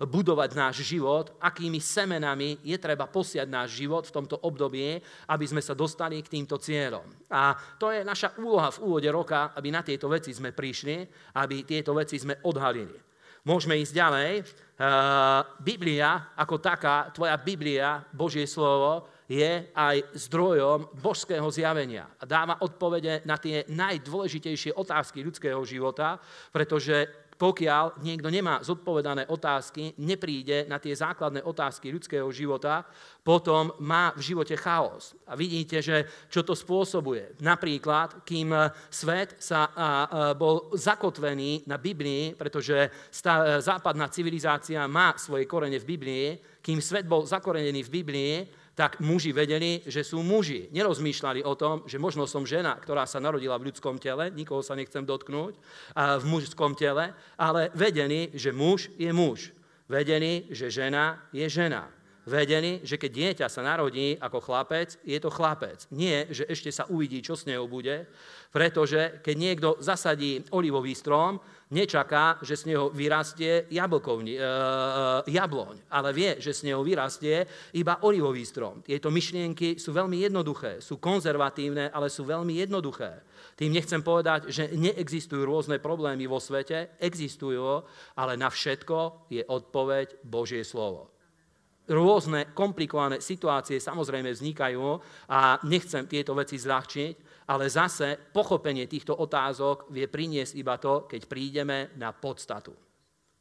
Speaker 1: budovať náš život, akými semenami je treba posiať náš život v tomto období, aby sme sa dostali k týmto cieľom. A to je naša úloha v úvode roka, aby na tieto veci sme prišli, aby tieto veci sme odhalili. Môžeme ísť ďalej. Uh, Biblia ako taká, tvoja Biblia, Božie slovo, je aj zdrojom božského zjavenia a dáva odpovede na tie najdôležitejšie otázky ľudského života, pretože pokiaľ niekto nemá zodpovedané otázky, nepríde na tie základné otázky ľudského života, potom má v živote chaos. A vidíte, že čo to spôsobuje. Napríklad, kým svet sa bol zakotvený na Biblii, pretože západná civilizácia má svoje korene v Biblii, kým svet bol zakorenený v Biblii, tak muži vedeli, že sú muži. Nerozmýšľali o tom, že možno som žena, ktorá sa narodila v ľudskom tele, nikoho sa nechcem dotknúť, v mužskom tele, ale vedeli, že muž je muž. Vedeli, že žena je žena vedeli, že keď dieťa sa narodí ako chlapec, je to chlapec. Nie, že ešte sa uvidí, čo s neho bude, pretože keď niekto zasadí olivový strom, nečaká, že z neho vyrastie jablkovni, e, jabloň, ale vie, že z neho vyrastie iba olivový strom. Tieto myšlienky sú veľmi jednoduché, sú konzervatívne, ale sú veľmi jednoduché. Tým nechcem povedať, že neexistujú rôzne problémy vo svete, existujú, ale na všetko je odpoveď Božie slovo rôzne komplikované situácie samozrejme vznikajú a nechcem tieto veci zľahčiť, ale zase pochopenie týchto otázok vie priniesť iba to, keď prídeme na podstatu.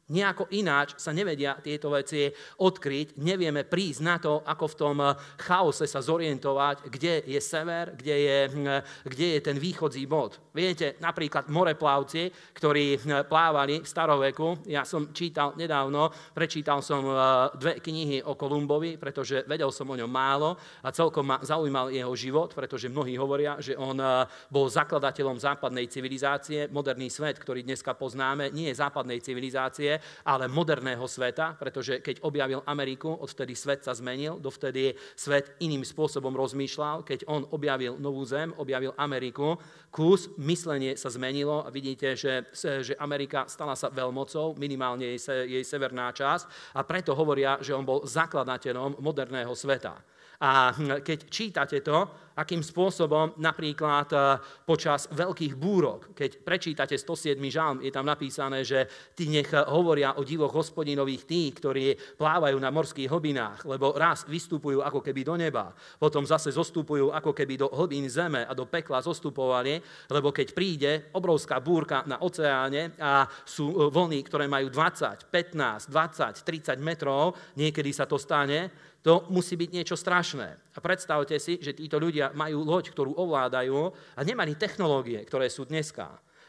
Speaker 1: Nejako ináč sa nevedia tieto veci odkryť, nevieme prísť na to, ako v tom chaose sa zorientovať, kde je sever, kde je, kde je ten východzí bod. Viete, napríklad moreplavci, ktorí plávali v staroveku, ja som čítal nedávno, prečítal som eh, dve knihy o Kolumbovi, pretože vedel som o ňom málo a celkom ma zaujímal jeho život, pretože mnohí hovoria, že on eh, bol zakladateľom západnej civilizácie. Moderný svet, ktorý dneska poznáme, nie je západnej civilizácie, ale moderného sveta, pretože keď objavil Ameriku, odvtedy svet sa zmenil, dovtedy svet iným spôsobom rozmýšľal. Keď on objavil Novú zem, objavil Ameriku, kus, myslenie sa zmenilo a vidíte, že, že Amerika stala sa veľmocou, minimálne jej, jej severná časť a preto hovoria, že on bol zakladateľom moderného sveta. A keď čítate to, akým spôsobom napríklad e, počas veľkých búrok, keď prečítate 107. žalm, je tam napísané, že tí nech hovoria o divoch hospodinových tí, ktorí plávajú na morských hlbinách, lebo raz vystupujú ako keby do neba, potom zase zostupujú ako keby do hlbín zeme a do pekla zostupovali, lebo keď príde obrovská búrka na oceáne a sú e, vlny, ktoré majú 20, 15, 20, 30 metrov, niekedy sa to stane, to musí byť niečo strašné. A predstavte si, že títo ľudia majú loď, ktorú ovládajú a nemali technológie, ktoré sú dneska.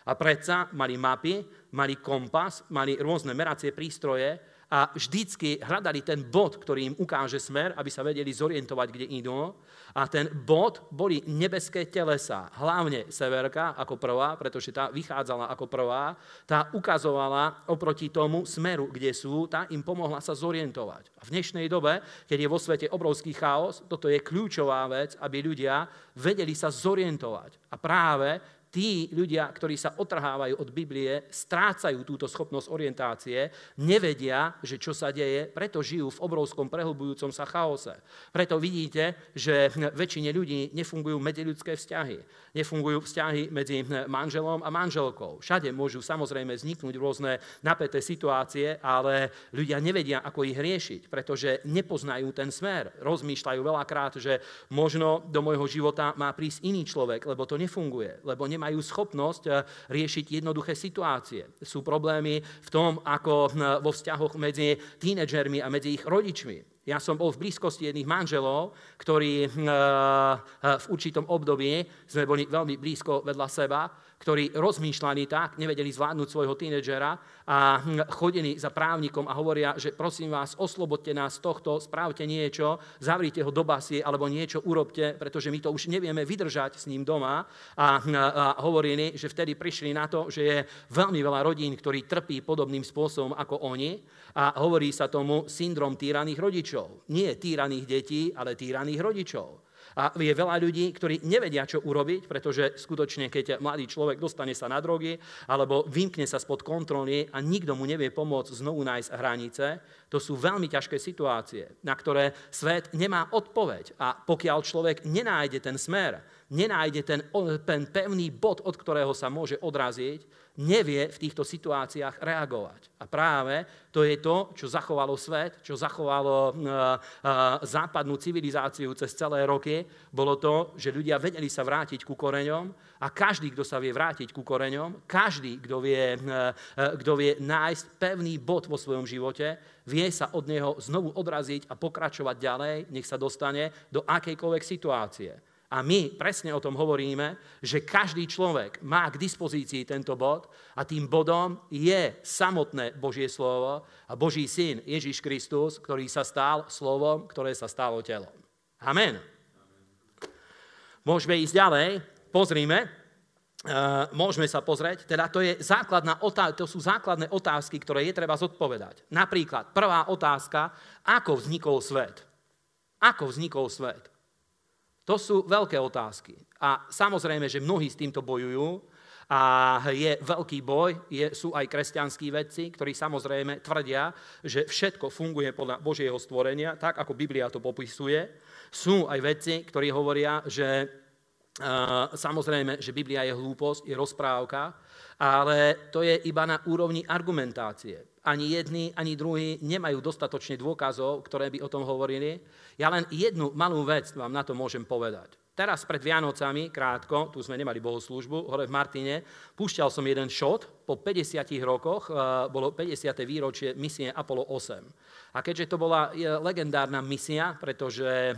Speaker 1: A predsa mali mapy, mali kompas, mali rôzne meracie prístroje a vždycky hľadali ten bod, ktorý im ukáže smer, aby sa vedeli zorientovať, kde idú. A ten bod boli nebeské telesa, hlavne severka ako prvá, pretože tá vychádzala ako prvá, tá ukazovala oproti tomu smeru, kde sú, tá im pomohla sa zorientovať. A v dnešnej dobe, keď je vo svete obrovský chaos, toto je kľúčová vec, aby ľudia vedeli sa zorientovať. A práve tí ľudia, ktorí sa otrhávajú od Biblie, strácajú túto schopnosť orientácie, nevedia, že čo sa deje, preto žijú v obrovskom prehlbujúcom sa chaose. Preto vidíte, že väčšine ľudí nefungujú medziľudské vzťahy. Nefungujú vzťahy medzi manželom a manželkou. Všade môžu samozrejme vzniknúť rôzne napäté situácie, ale ľudia nevedia, ako ich riešiť, pretože nepoznajú ten smer. Rozmýšľajú veľakrát, že možno do môjho života má prísť iný človek, lebo to nefunguje, lebo nemajú schopnosť eh, riešiť jednoduché situácie. Sú problémy v tom, ako hm, vo vzťahoch medzi tínedžermi a medzi ich rodičmi. Ja som bol v blízkosti jedných manželov, ktorí uh, v určitom období sme boli veľmi blízko vedľa seba ktorí rozmýšľali tak, nevedeli zvládnuť svojho tínedžera a chodili za právnikom a hovoria, že prosím vás, oslobodte nás tohto, správte niečo, zavrite ho do basie alebo niečo urobte, pretože my to už nevieme vydržať s ním doma. A, a hovorili, že vtedy prišli na to, že je veľmi veľa rodín, ktorí trpí podobným spôsobom ako oni a hovorí sa tomu syndrom týraných rodičov. Nie týraných detí, ale týraných rodičov. A je veľa ľudí, ktorí nevedia, čo urobiť, pretože skutočne, keď mladý človek dostane sa na drogy alebo vymkne sa spod kontroly a nikto mu nevie pomôcť znovu nájsť hranice, to sú veľmi ťažké situácie, na ktoré svet nemá odpoveď. A pokiaľ človek nenájde ten smer, nenájde ten, ten pevný bod, od ktorého sa môže odraziť, nevie v týchto situáciách reagovať. A práve to je to, čo zachovalo svet, čo zachovalo uh, uh, západnú civilizáciu cez celé roky, bolo to, že ľudia vedeli sa vrátiť ku koreňom a každý, kto sa vie vrátiť ku koreňom, každý, kto vie, uh, kto vie nájsť pevný bod vo svojom živote, vie sa od neho znovu odraziť a pokračovať ďalej, nech sa dostane do akejkoľvek situácie. A my presne o tom hovoríme, že každý človek má k dispozícii tento bod a tým bodom je samotné Božie slovo a Boží syn Ježiš Kristus, ktorý sa stal slovom, ktoré sa stalo telom. Amen. Môžeme ísť ďalej. Pozrime. Uh, môžeme sa pozrieť, teda to, je základná otázka, to sú základné otázky, ktoré je treba zodpovedať. Napríklad prvá otázka, ako vznikol svet? Ako vznikol svet? To sú veľké otázky. A samozrejme, že mnohí s týmto bojujú a je veľký boj. Je, sú aj kresťanskí vedci, ktorí samozrejme tvrdia, že všetko funguje podľa Božieho stvorenia, tak ako Biblia to popisuje. Sú aj vedci, ktorí hovoria, že uh, samozrejme, že Biblia je hlúposť, je rozprávka, ale to je iba na úrovni argumentácie ani jedni, ani druhí nemajú dostatočne dôkazov, ktoré by o tom hovorili. Ja len jednu malú vec vám na to môžem povedať. Teraz pred Vianocami, krátko, tu sme nemali bohoslúžbu, hore v Martine, púšťal som jeden šot, po 50 rokoch, eh, bolo 50. výročie misie Apollo 8. A keďže to bola legendárna misia, pretože e,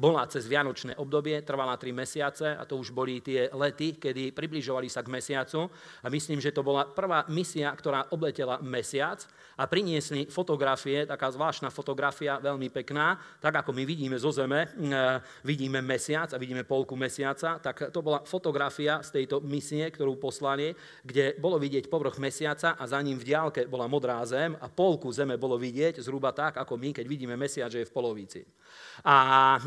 Speaker 1: bola cez Vianočné obdobie, trvala 3 mesiace a to už boli tie lety, kedy približovali sa k mesiacu. A myslím, že to bola prvá misia, ktorá obletela mesiac a priniesli fotografie, taká zvláštna fotografia, veľmi pekná, tak ako my vidíme zo Zeme, e, vidíme mesiac a vidíme polku mesiaca, tak to bola fotografia z tejto misie, ktorú poslali, kde bolo vidieť povrch mesiaca a za ním v diálke bola modrá zem a polku Zeme bolo vidieť zhruba tak, ako my, keď vidíme mesiac, že je v polovici. A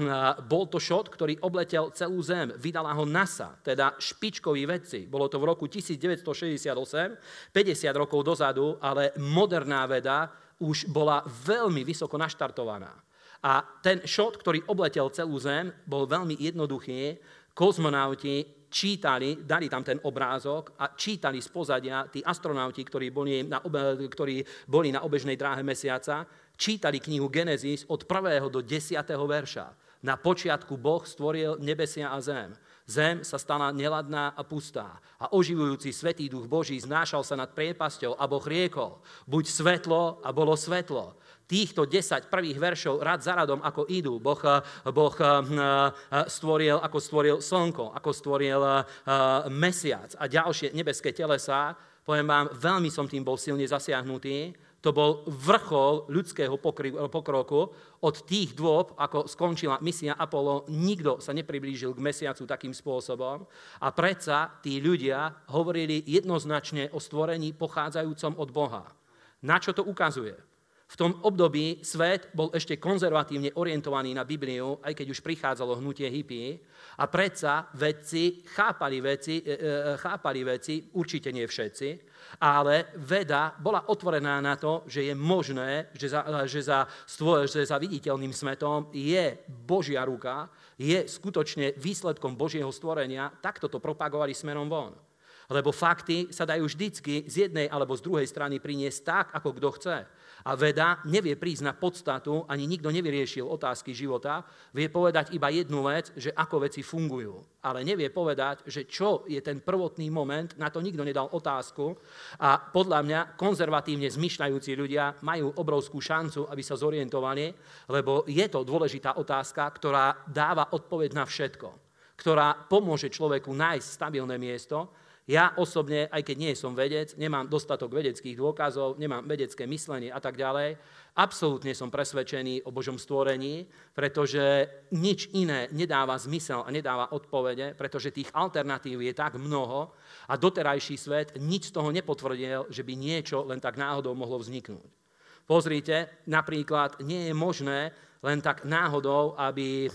Speaker 1: bol to šot, ktorý obletel celú Zem. Vydala ho NASA, teda špičkoví vedci. Bolo to v roku 1968, 50 rokov dozadu, ale moderná veda už bola veľmi vysoko naštartovaná. A ten šot, ktorý obletel celú Zem, bol veľmi jednoduchý. Kozmonauti čítali, dali tam ten obrázok a čítali z pozadia tí astronauti, ktorí boli na, ktorí boli na obežnej dráhe mesiaca, čítali knihu Genesis od 1. do 10. verša. Na počiatku Boh stvoril nebesia a zem. Zem sa stala neladná a pustá a oživujúci Svetý duch Boží znášal sa nad priepasťou a Boh riekol, buď svetlo a bolo svetlo týchto 10 prvých veršov rad za radom, ako idú. Boh, eh, boh eh, eh, stvoril, ako stvoril slnko, ako stvoril mesiac a ďalšie nebeské telesá. Poviem vám, veľmi som tým bol silne zasiahnutý. To bol vrchol ľudského pokroku. Od tých dôb, ako skončila misia Apollo, nikto sa nepriblížil k mesiacu takým spôsobom. A predsa tí ľudia hovorili jednoznačne o stvorení pochádzajúcom od Boha. Na čo to ukazuje? V tom období svet bol ešte konzervatívne orientovaný na Bibliu, aj keď už prichádzalo hnutie hippie. A predsa vedci chápali veci, e, e, chápali veci, určite nie všetci, ale veda bola otvorená na to, že je možné, že za, že za, že za viditeľným svetom je Božia ruka, je skutočne výsledkom Božieho stvorenia, takto to propagovali smerom von. Lebo fakty sa dajú vždycky z jednej alebo z druhej strany priniesť tak, ako kto chce. A veda nevie prísť na podstatu, ani nikto nevyriešil otázky života, vie povedať iba jednu vec, že ako veci fungujú. Ale nevie povedať, že čo je ten prvotný moment, na to nikto nedal otázku. A podľa mňa konzervatívne zmyšľajúci ľudia majú obrovskú šancu, aby sa zorientovali, lebo je to dôležitá otázka, ktorá dáva odpoveď na všetko, ktorá pomôže človeku nájsť stabilné miesto, ja osobne, aj keď nie som vedec, nemám dostatok vedeckých dôkazov, nemám vedecké myslenie a tak ďalej, absolútne som presvedčený o Božom stvorení, pretože nič iné nedáva zmysel a nedáva odpovede, pretože tých alternatív je tak mnoho a doterajší svet nič z toho nepotvrdil, že by niečo len tak náhodou mohlo vzniknúť. Pozrite, napríklad nie je možné len tak náhodou, aby eh,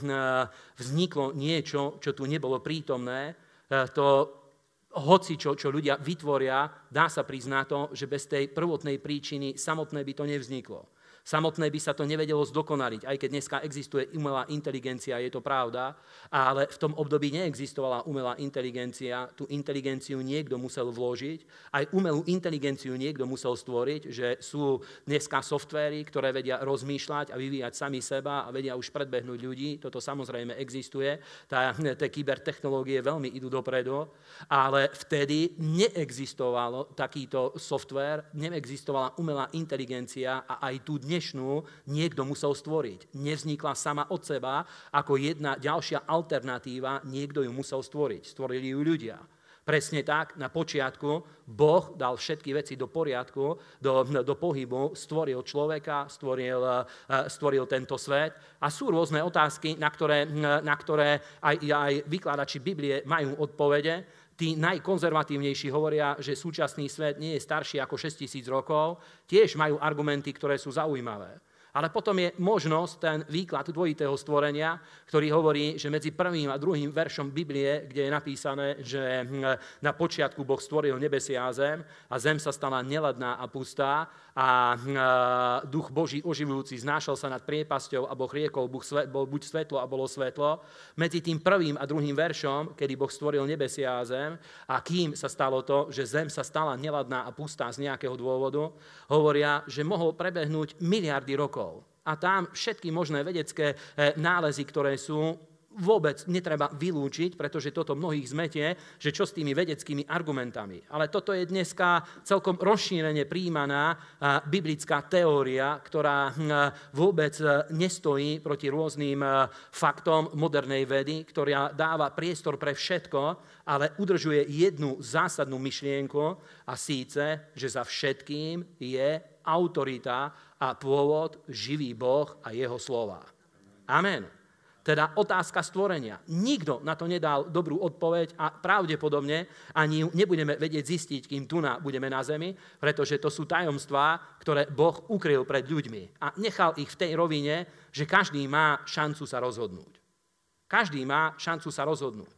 Speaker 1: vzniklo niečo, čo tu nebolo prítomné. Eh, to hoci čo, čo ľudia vytvoria, dá sa na to, že bez tej prvotnej príčiny samotné by to nevzniklo. Samotné by sa to nevedelo zdokonaliť, aj keď dneska existuje umelá inteligencia, je to pravda, ale v tom období neexistovala umelá inteligencia, tú inteligenciu niekto musel vložiť, aj umelú inteligenciu niekto musel stvoriť, že sú dneska softvery, ktoré vedia rozmýšľať a vyvíjať sami seba a vedia už predbehnúť ľudí, toto samozrejme existuje, tá, tie kybertechnológie veľmi idú dopredu, ale vtedy neexistovalo takýto software, neexistovala umelá inteligencia a aj tu dnes dnešnú niekto musel stvoriť. Nevznikla sama od seba ako jedna ďalšia alternatíva, niekto ju musel stvoriť. Stvorili ju ľudia. Presne tak, na počiatku Boh dal všetky veci do poriadku, do, do pohybu, stvoril človeka, stvoril, eh, stvoril tento svet. A sú rôzne otázky, na ktoré, na ktoré aj, aj vykladači Biblie majú odpovede. Tí najkonzervatívnejší hovoria, že súčasný svet nie je starší ako 6000 rokov, tiež majú argumenty, ktoré sú zaujímavé. Ale potom je možnosť ten výklad dvojitého stvorenia, ktorý hovorí, že medzi prvým a druhým veršom Biblie, kde je napísané, že hm, na počiatku Boh stvoril nebesia a zem a zem sa stala neladná a pustá a hm, duch Boží oživujúci znášal sa nad priepasťou a Boh riekol, bol buď svetlo a bolo svetlo. Medzi tým prvým a druhým veršom, kedy Boh stvoril nebesia a zem a kým sa stalo to, že zem sa stala neladná a pustá z nejakého dôvodu, hovoria, že mohol prebehnúť miliardy rokov a tam všetky možné vedecké eh, nálezy, ktoré sú, vôbec netreba vylúčiť, pretože toto mnohých zmetie, že čo s tými vedeckými argumentami. Ale toto je dneska celkom rozšírene príjmaná biblická teória, ktorá hm, vôbec eh, nestojí proti rôznym faktom modernej vedy, ktorá dáva priestor pre všetko, ale udržuje jednu zásadnú myšlienku a síce, že za všetkým je autorita a pôvod živý Boh a jeho slova. Amen. Teda otázka stvorenia. Nikto na to nedal dobrú odpoveď a pravdepodobne ani nebudeme vedieť zistiť, kým tu budeme na zemi, pretože to sú tajomstvá, ktoré Boh ukryl pred ľuďmi a nechal ich v tej rovine, že každý má šancu sa rozhodnúť. Každý má šancu sa rozhodnúť.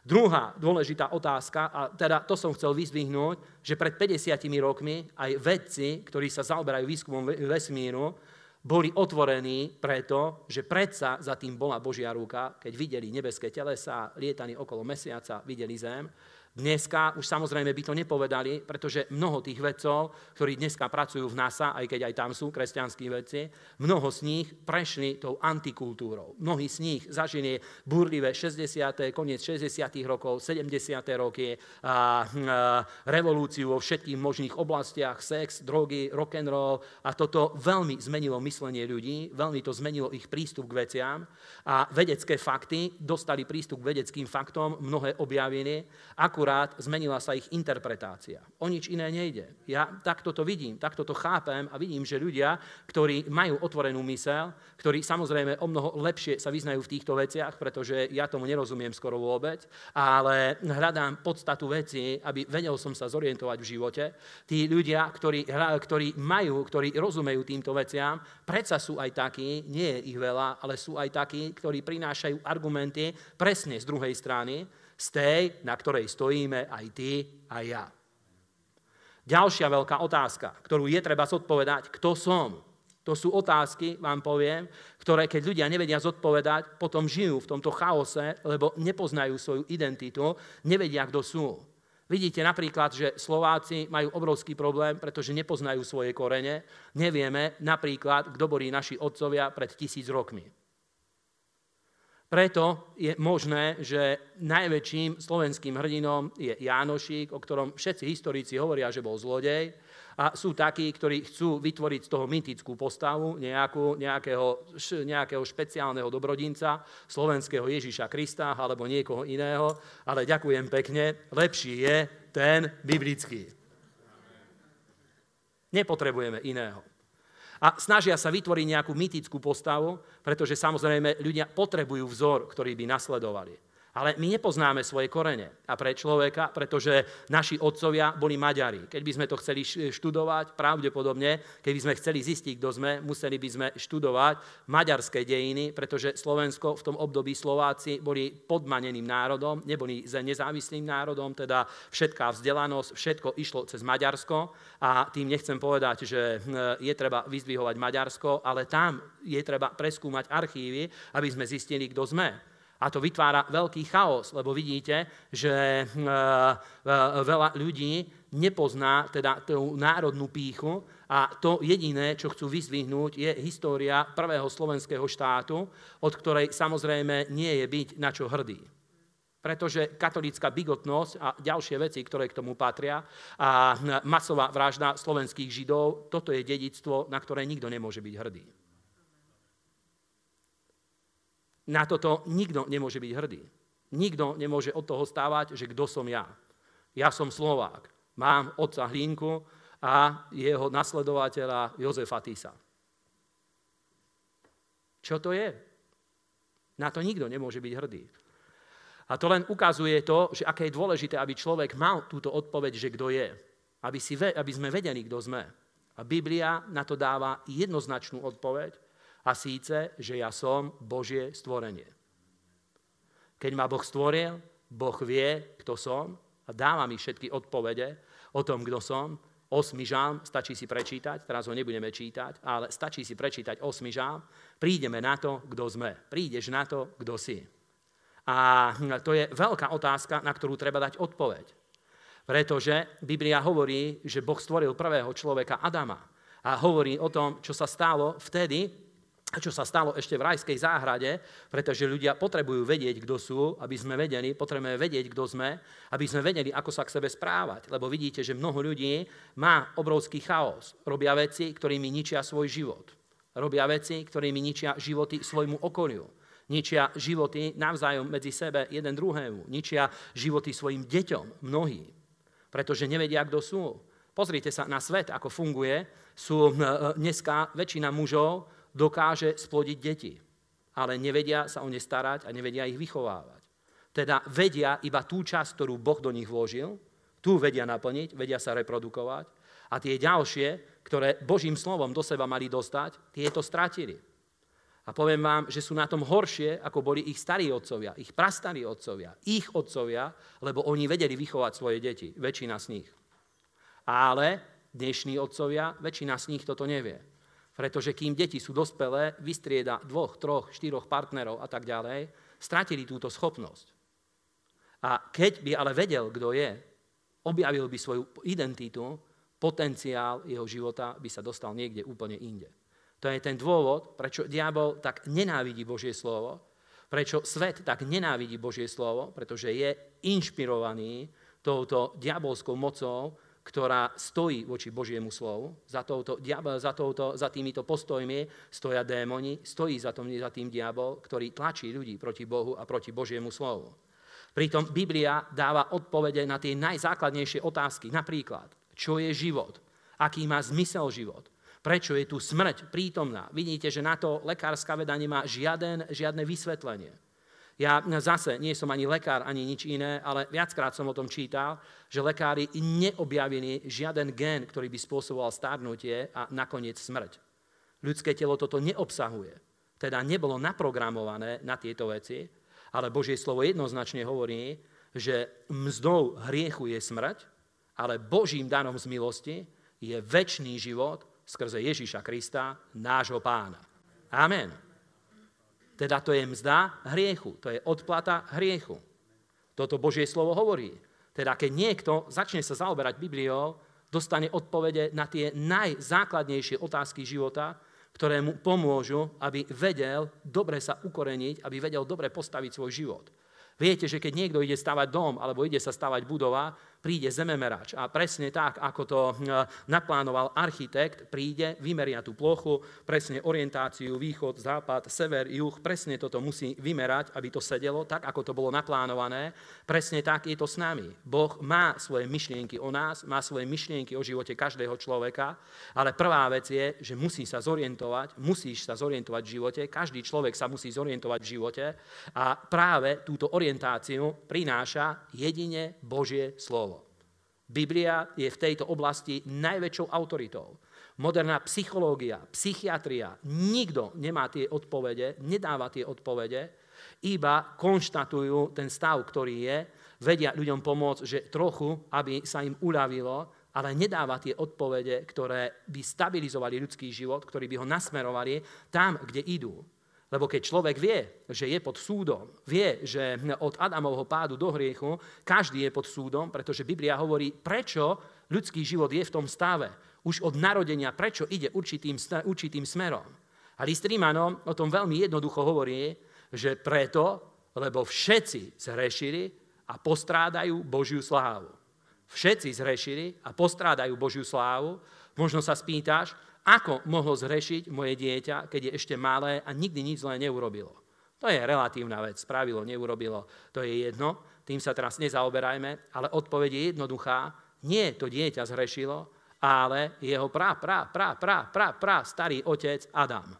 Speaker 1: Druhá dôležitá otázka, a teda to som chcel vyzdvihnúť, že pred 50 rokmi aj vedci, ktorí sa zaoberajú výskumom vesmíru, boli otvorení preto, že predsa za tým bola Božia ruka, keď videli nebeské telesa, lietali okolo mesiaca, videli zem, Dneska už samozrejme by to nepovedali, pretože mnoho tých vedcov, ktorí dneska pracujú v NASA, aj keď aj tam sú kresťanskí vedci, mnoho z nich prešli tou antikultúrou. Mnohí z nich zažili burlivé 60. koniec 60. rokov, 70. roky, a, a, revolúciu vo všetkých možných oblastiach, sex, drogy, rock and roll a toto veľmi zmenilo myslenie ľudí, veľmi to zmenilo ich prístup k veciam a vedecké fakty dostali prístup k vedeckým faktom, mnohé objavili, ako akurát zmenila sa ich interpretácia. O nič iné nejde. Ja takto to vidím, takto to chápem a vidím, že ľudia, ktorí majú otvorenú mysel, ktorí samozrejme o mnoho lepšie sa vyznajú v týchto veciach, pretože ja tomu nerozumiem skoro vôbec, ale hľadám podstatu veci, aby vedel som sa zorientovať v živote. Tí ľudia, ktorí, ktorí majú, ktorí rozumejú týmto veciam, predsa sú aj takí, nie je ich veľa, ale sú aj takí, ktorí prinášajú argumenty presne z druhej strany, z tej, na ktorej stojíme aj ty a ja. Ďalšia veľká otázka, ktorú je treba zodpovedať, kto som. To sú otázky, vám poviem, ktoré keď ľudia nevedia zodpovedať, potom žijú v tomto chaose, lebo nepoznajú svoju identitu, nevedia, kto sú. Vidíte napríklad, že Slováci majú obrovský problém, pretože nepoznajú svoje korene. Nevieme napríklad, kto boli naši otcovia pred tisíc rokmi. Preto je možné, že najväčším slovenským hrdinom je Jánošík, o ktorom všetci historici hovoria, že bol zlodej. A sú takí, ktorí chcú vytvoriť z toho mytickú postavu nejakú, nejakého, nejakého špeciálneho dobrodinca, slovenského Ježiša Krista alebo niekoho iného. Ale ďakujem pekne, lepší je ten biblický. Nepotrebujeme iného a snažia sa vytvoriť nejakú mytickú postavu, pretože samozrejme ľudia potrebujú vzor, ktorý by nasledovali. Ale my nepoznáme svoje korene. A pre človeka, pretože naši otcovia boli Maďari. Keď by sme to chceli študovať, pravdepodobne, keby sme chceli zistiť, kto sme, museli by sme študovať maďarské dejiny, pretože Slovensko v tom období Slováci boli podmaneným národom, neboli nezávislým národom, teda všetká vzdelanosť, všetko išlo cez Maďarsko. A tým nechcem povedať, že hm, je treba vyzdvihovať Maďarsko, ale tam je treba preskúmať archívy, aby sme zistili, kto sme. A to vytvára veľký chaos, lebo vidíte, že e, e, veľa ľudí nepozná teda tú národnú píchu a to jediné, čo chcú vyzvihnúť, je história prvého slovenského štátu, od ktorej samozrejme nie je byť na čo hrdý. Pretože katolická bigotnosť a ďalšie veci, ktoré k tomu patria, a masová vražda slovenských židov, toto je dedictvo, na ktoré nikto nemôže byť hrdý. Na toto nikto nemôže byť hrdý. Nikto nemôže od toho stávať, že kto som ja. Ja som Slovák. Mám otca Hlinku a jeho nasledovateľa Jozefa Tisa. Čo to je? Na to nikto nemôže byť hrdý. A to len ukazuje to, že aké je dôležité, aby človek mal túto odpoveď, že kto je. Aby, si, aby sme vedeli, kto sme. A Biblia na to dáva jednoznačnú odpoveď, a síce, že ja som Božie stvorenie. Keď ma Boh stvoril, Boh vie, kto som a dáva mi všetky odpovede o tom, kto som. Osmi žám, stačí si prečítať, teraz ho nebudeme čítať, ale stačí si prečítať osmi žám, prídeme na to, kto sme. Prídeš na to, kto si. A to je veľká otázka, na ktorú treba dať odpoveď. Pretože Biblia hovorí, že Boh stvoril prvého človeka Adama a hovorí o tom, čo sa stalo vtedy, čo sa stalo ešte v rajskej záhrade, pretože ľudia potrebujú vedieť, kto sú, aby sme vedeli, potrebujeme vedieť, kto sme, aby sme vedeli, ako sa k sebe správať. Lebo vidíte, že mnoho ľudí má obrovský chaos. Robia veci, ktorými ničia svoj život. Robia veci, ktorými ničia životy svojmu okoliu. Ničia životy navzájom medzi sebe jeden druhému. Ničia životy svojim deťom, mnohí. Pretože nevedia, kto sú. Pozrite sa na svet, ako funguje. Sú dneska väčšina mužov, dokáže splodiť deti, ale nevedia sa o ne starať a nevedia ich vychovávať. Teda vedia iba tú časť, ktorú Boh do nich vložil, tú vedia naplniť, vedia sa reprodukovať a tie ďalšie, ktoré Božím slovom do seba mali dostať, tie to stratili. A poviem vám, že sú na tom horšie, ako boli ich starí otcovia, ich prastarí otcovia, ich otcovia, lebo oni vedeli vychovať svoje deti, väčšina z nich. Ale dnešní otcovia, väčšina z nich toto nevie. Pretože kým deti sú dospelé, vystrieda dvoch, troch, štyroch partnerov a tak ďalej, stratili túto schopnosť. A keď by ale vedel, kto je, objavil by svoju identitu, potenciál jeho života by sa dostal niekde úplne inde. To je ten dôvod, prečo diabol tak nenávidí Božie slovo, prečo svet tak nenávidí Božie slovo, pretože je inšpirovaný touto diabolskou mocou, ktorá stojí voči Božiemu slovu. Za, touto, za, touto, za týmito postojmi stoja démoni, stojí za, tom, za tým diabol, ktorý tlačí ľudí proti Bohu a proti Božiemu slovu. Pritom Biblia dáva odpovede na tie najzákladnejšie otázky. Napríklad, čo je život? Aký má zmysel život? Prečo je tu smrť prítomná? Vidíte, že na to lekárska veda nemá žiaden, žiadne vysvetlenie. Ja zase nie som ani lekár, ani nič iné, ale viackrát som o tom čítal, že lekári neobjavili žiaden gén, ktorý by spôsoboval stárnutie a nakoniec smrť. Ľudské telo toto neobsahuje. Teda nebolo naprogramované na tieto veci, ale Božie slovo jednoznačne hovorí, že mzdou hriechu je smrť, ale Božím danom z milosti je väčší život skrze Ježíša Krista, nášho pána. Amen. Teda to je mzda hriechu, to je odplata hriechu. Toto Božie slovo hovorí. Teda keď niekto začne sa zaoberať Bibliou, dostane odpovede na tie najzákladnejšie otázky života, ktoré mu pomôžu, aby vedel dobre sa ukoreniť, aby vedel dobre postaviť svoj život. Viete, že keď niekto ide stavať dom alebo ide sa stavať budova, príde zememerač a presne tak, ako to hm, naplánoval architekt, príde, vymeria tú plochu, presne orientáciu, východ, západ, sever, juh, presne toto musí vymerať, aby to sedelo tak, ako to bolo naplánované. Presne tak je to s nami. Boh má svoje myšlienky o nás, má svoje myšlienky o živote každého človeka, ale prvá vec je, že musí sa zorientovať, musíš sa zorientovať v živote, každý človek sa musí zorientovať v živote a práve túto orientáciu prináša jedine Božie slovo. Biblia je v tejto oblasti najväčšou autoritou. Moderná psychológia, psychiatria, nikto nemá tie odpovede, nedáva tie odpovede, iba konštatujú ten stav, ktorý je, vedia ľuďom pomôcť, že trochu, aby sa im uľavilo, ale nedáva tie odpovede, ktoré by stabilizovali ľudský život, ktorí by ho nasmerovali tam, kde idú. Lebo keď človek vie, že je pod súdom, vie, že od Adamovho pádu do hriechu každý je pod súdom, pretože Biblia hovorí, prečo ľudský život je v tom stave. Už od narodenia, prečo ide určitým, určitým smerom. A list Rímanom o tom veľmi jednoducho hovorí, že preto, lebo všetci zhrešili a postrádajú Božiu slávu. Všetci zhrešili a postrádajú Božiu slávu. Možno sa spýtaš, ako mohlo zhrešiť moje dieťa, keď je ešte malé a nikdy nič zlé neurobilo? To je relatívna vec. Spravilo, neurobilo, to je jedno. Tým sa teraz nezaoberajme, ale odpoveď je jednoduchá. Nie to dieťa zhrešilo, ale jeho pra, pra, pra, pra, pra, pra, starý otec Adam.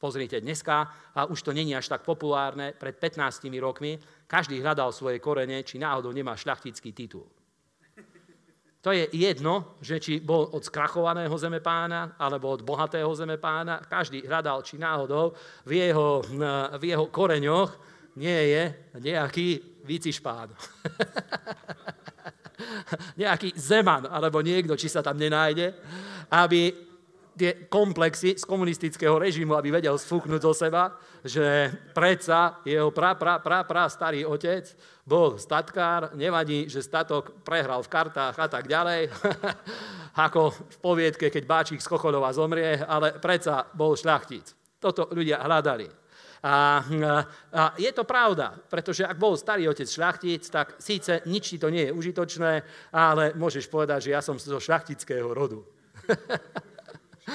Speaker 1: Pozrite, dneska, a už to není až tak populárne, pred 15 rokmi, každý hľadal svoje korene, či náhodou nemá šľachtický titul. To je jedno, že či bol od skrachovaného zemepána alebo od bohatého zemepána. Každý hľadal, či náhodou v jeho, v jeho koreňoch nie je nejaký výcišpán. nejaký zeman alebo niekto, či sa tam nenájde, aby tie komplexy z komunistického režimu, aby vedel sfúknuť zo seba, že predsa jeho pra, pra, pra, pra starý otec bol statkár, nevadí, že statok prehral v kartách a tak ďalej, ako v poviedke, keď Báčik z Kochodova zomrie, ale predsa bol šľachtic. Toto ľudia hľadali. A, a je to pravda, pretože ak bol starý otec šľachtic, tak síce nič ti to nie je užitočné, ale môžeš povedať, že ja som zo šľachtického rodu.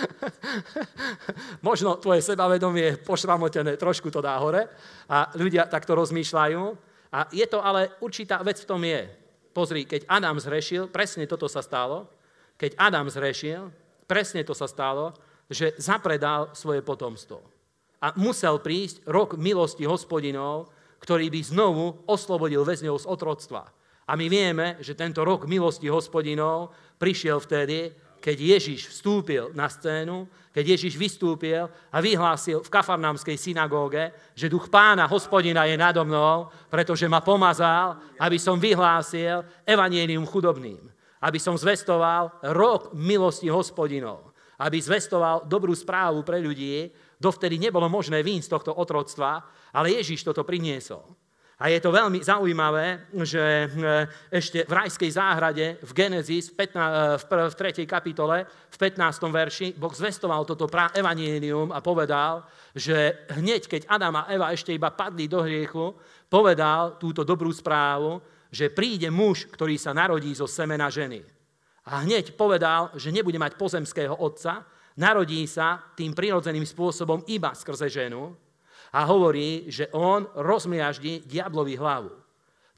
Speaker 1: Možno tvoje sebavedomie je pošramotené, trošku to dá hore a ľudia takto rozmýšľajú. A je to ale určitá vec v tom je. Pozri, keď Adam zhrešil, presne toto sa stalo. Keď Adam zhrešil, presne to sa stalo, že zapredal svoje potomstvo. A musel prísť rok milosti hospodinov, ktorý by znovu oslobodil väzňov z otroctva. A my vieme, že tento rok milosti hospodinov prišiel vtedy, keď Ježiš vstúpil na scénu, keď Ježiš vystúpil a vyhlásil v kafarnámskej synagóge, že duch pána hospodina je nado mnou, pretože ma pomazal, aby som vyhlásil evanielium chudobným, aby som zvestoval rok milosti hospodinov, aby zvestoval dobrú správu pre ľudí, dovtedy nebolo možné výjsť z tohto otroctva, ale Ježiš toto priniesol. A je to veľmi zaujímavé, že e, ešte v rajskej záhrade v Genesis v, 15, e, v 3. kapitole, v 15. verši, Boh zvestoval toto evanielium a povedal, že hneď, keď Adam a Eva ešte iba padli do hriechu, povedal túto dobrú správu, že príde muž, ktorý sa narodí zo semena ženy. A hneď povedal, že nebude mať pozemského otca, narodí sa tým prirodzeným spôsobom iba skrze ženu, a hovorí, že on rozmiaždí diablovi hlavu.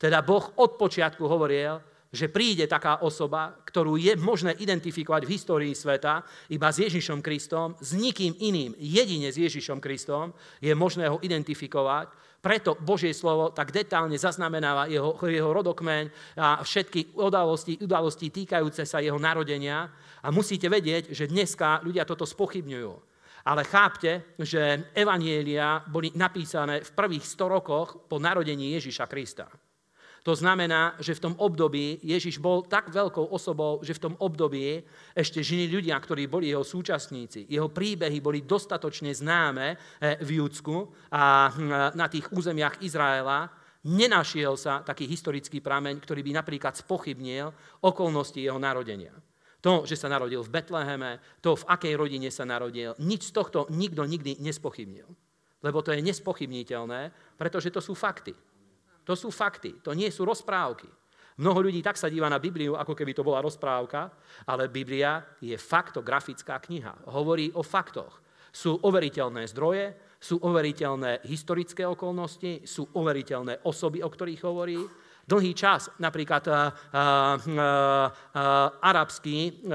Speaker 1: Teda Boh od počiatku hovoril, že príde taká osoba, ktorú je možné identifikovať v histórii sveta iba s Ježišom Kristom, s nikým iným, jedine s Ježišom Kristom je možné ho identifikovať. Preto Božie slovo tak detálne zaznamenáva jeho, jeho rodokmeň a všetky udalosti, udalosti týkajúce sa jeho narodenia. A musíte vedieť, že dneska ľudia toto spochybňujú. Ale chápte, že evanielia boli napísané v prvých 100 rokoch po narodení Ježiša Krista. To znamená, že v tom období Ježiš bol tak veľkou osobou, že v tom období ešte žili ľudia, ktorí boli jeho súčasníci. Jeho príbehy boli dostatočne známe eh, v Júdsku a hm, na tých územiach Izraela, nenašiel sa taký historický prameň, ktorý by napríklad spochybnil okolnosti jeho narodenia. To, že sa narodil v Betleheme, to, v akej rodine sa narodil, nič z tohto nikto nikdy nespochybnil. Lebo to je nespochybniteľné, pretože to sú fakty. To sú fakty, to nie sú rozprávky. Mnoho ľudí tak sa díva na Bibliu, ako keby to bola rozprávka, ale Biblia je faktografická kniha. Hovorí o faktoch. Sú overiteľné zdroje, sú overiteľné historické okolnosti, sú overiteľné osoby, o ktorých hovorí. Dlhý čas napríklad uh, uh, uh, arabskí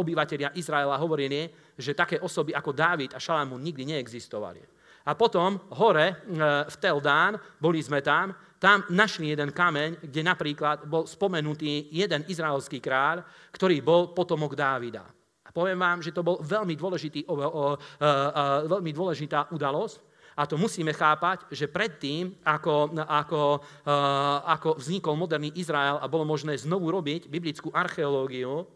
Speaker 1: obyvateľia Izraela hovorili, že také osoby ako Dávid a Šalamún nikdy neexistovali. A potom hore v Teldán, boli sme tam, tam našli jeden kameň, kde napríklad bol spomenutý jeden izraelský kráľ, ktorý bol potomok Dávida. Poviem vám, že to bol veľmi, dôležitý, veľmi dôležitá udalosť. A to musíme chápať, že predtým, ako, ako, ako vznikol moderný Izrael a bolo možné znovu robiť biblickú archeológiu,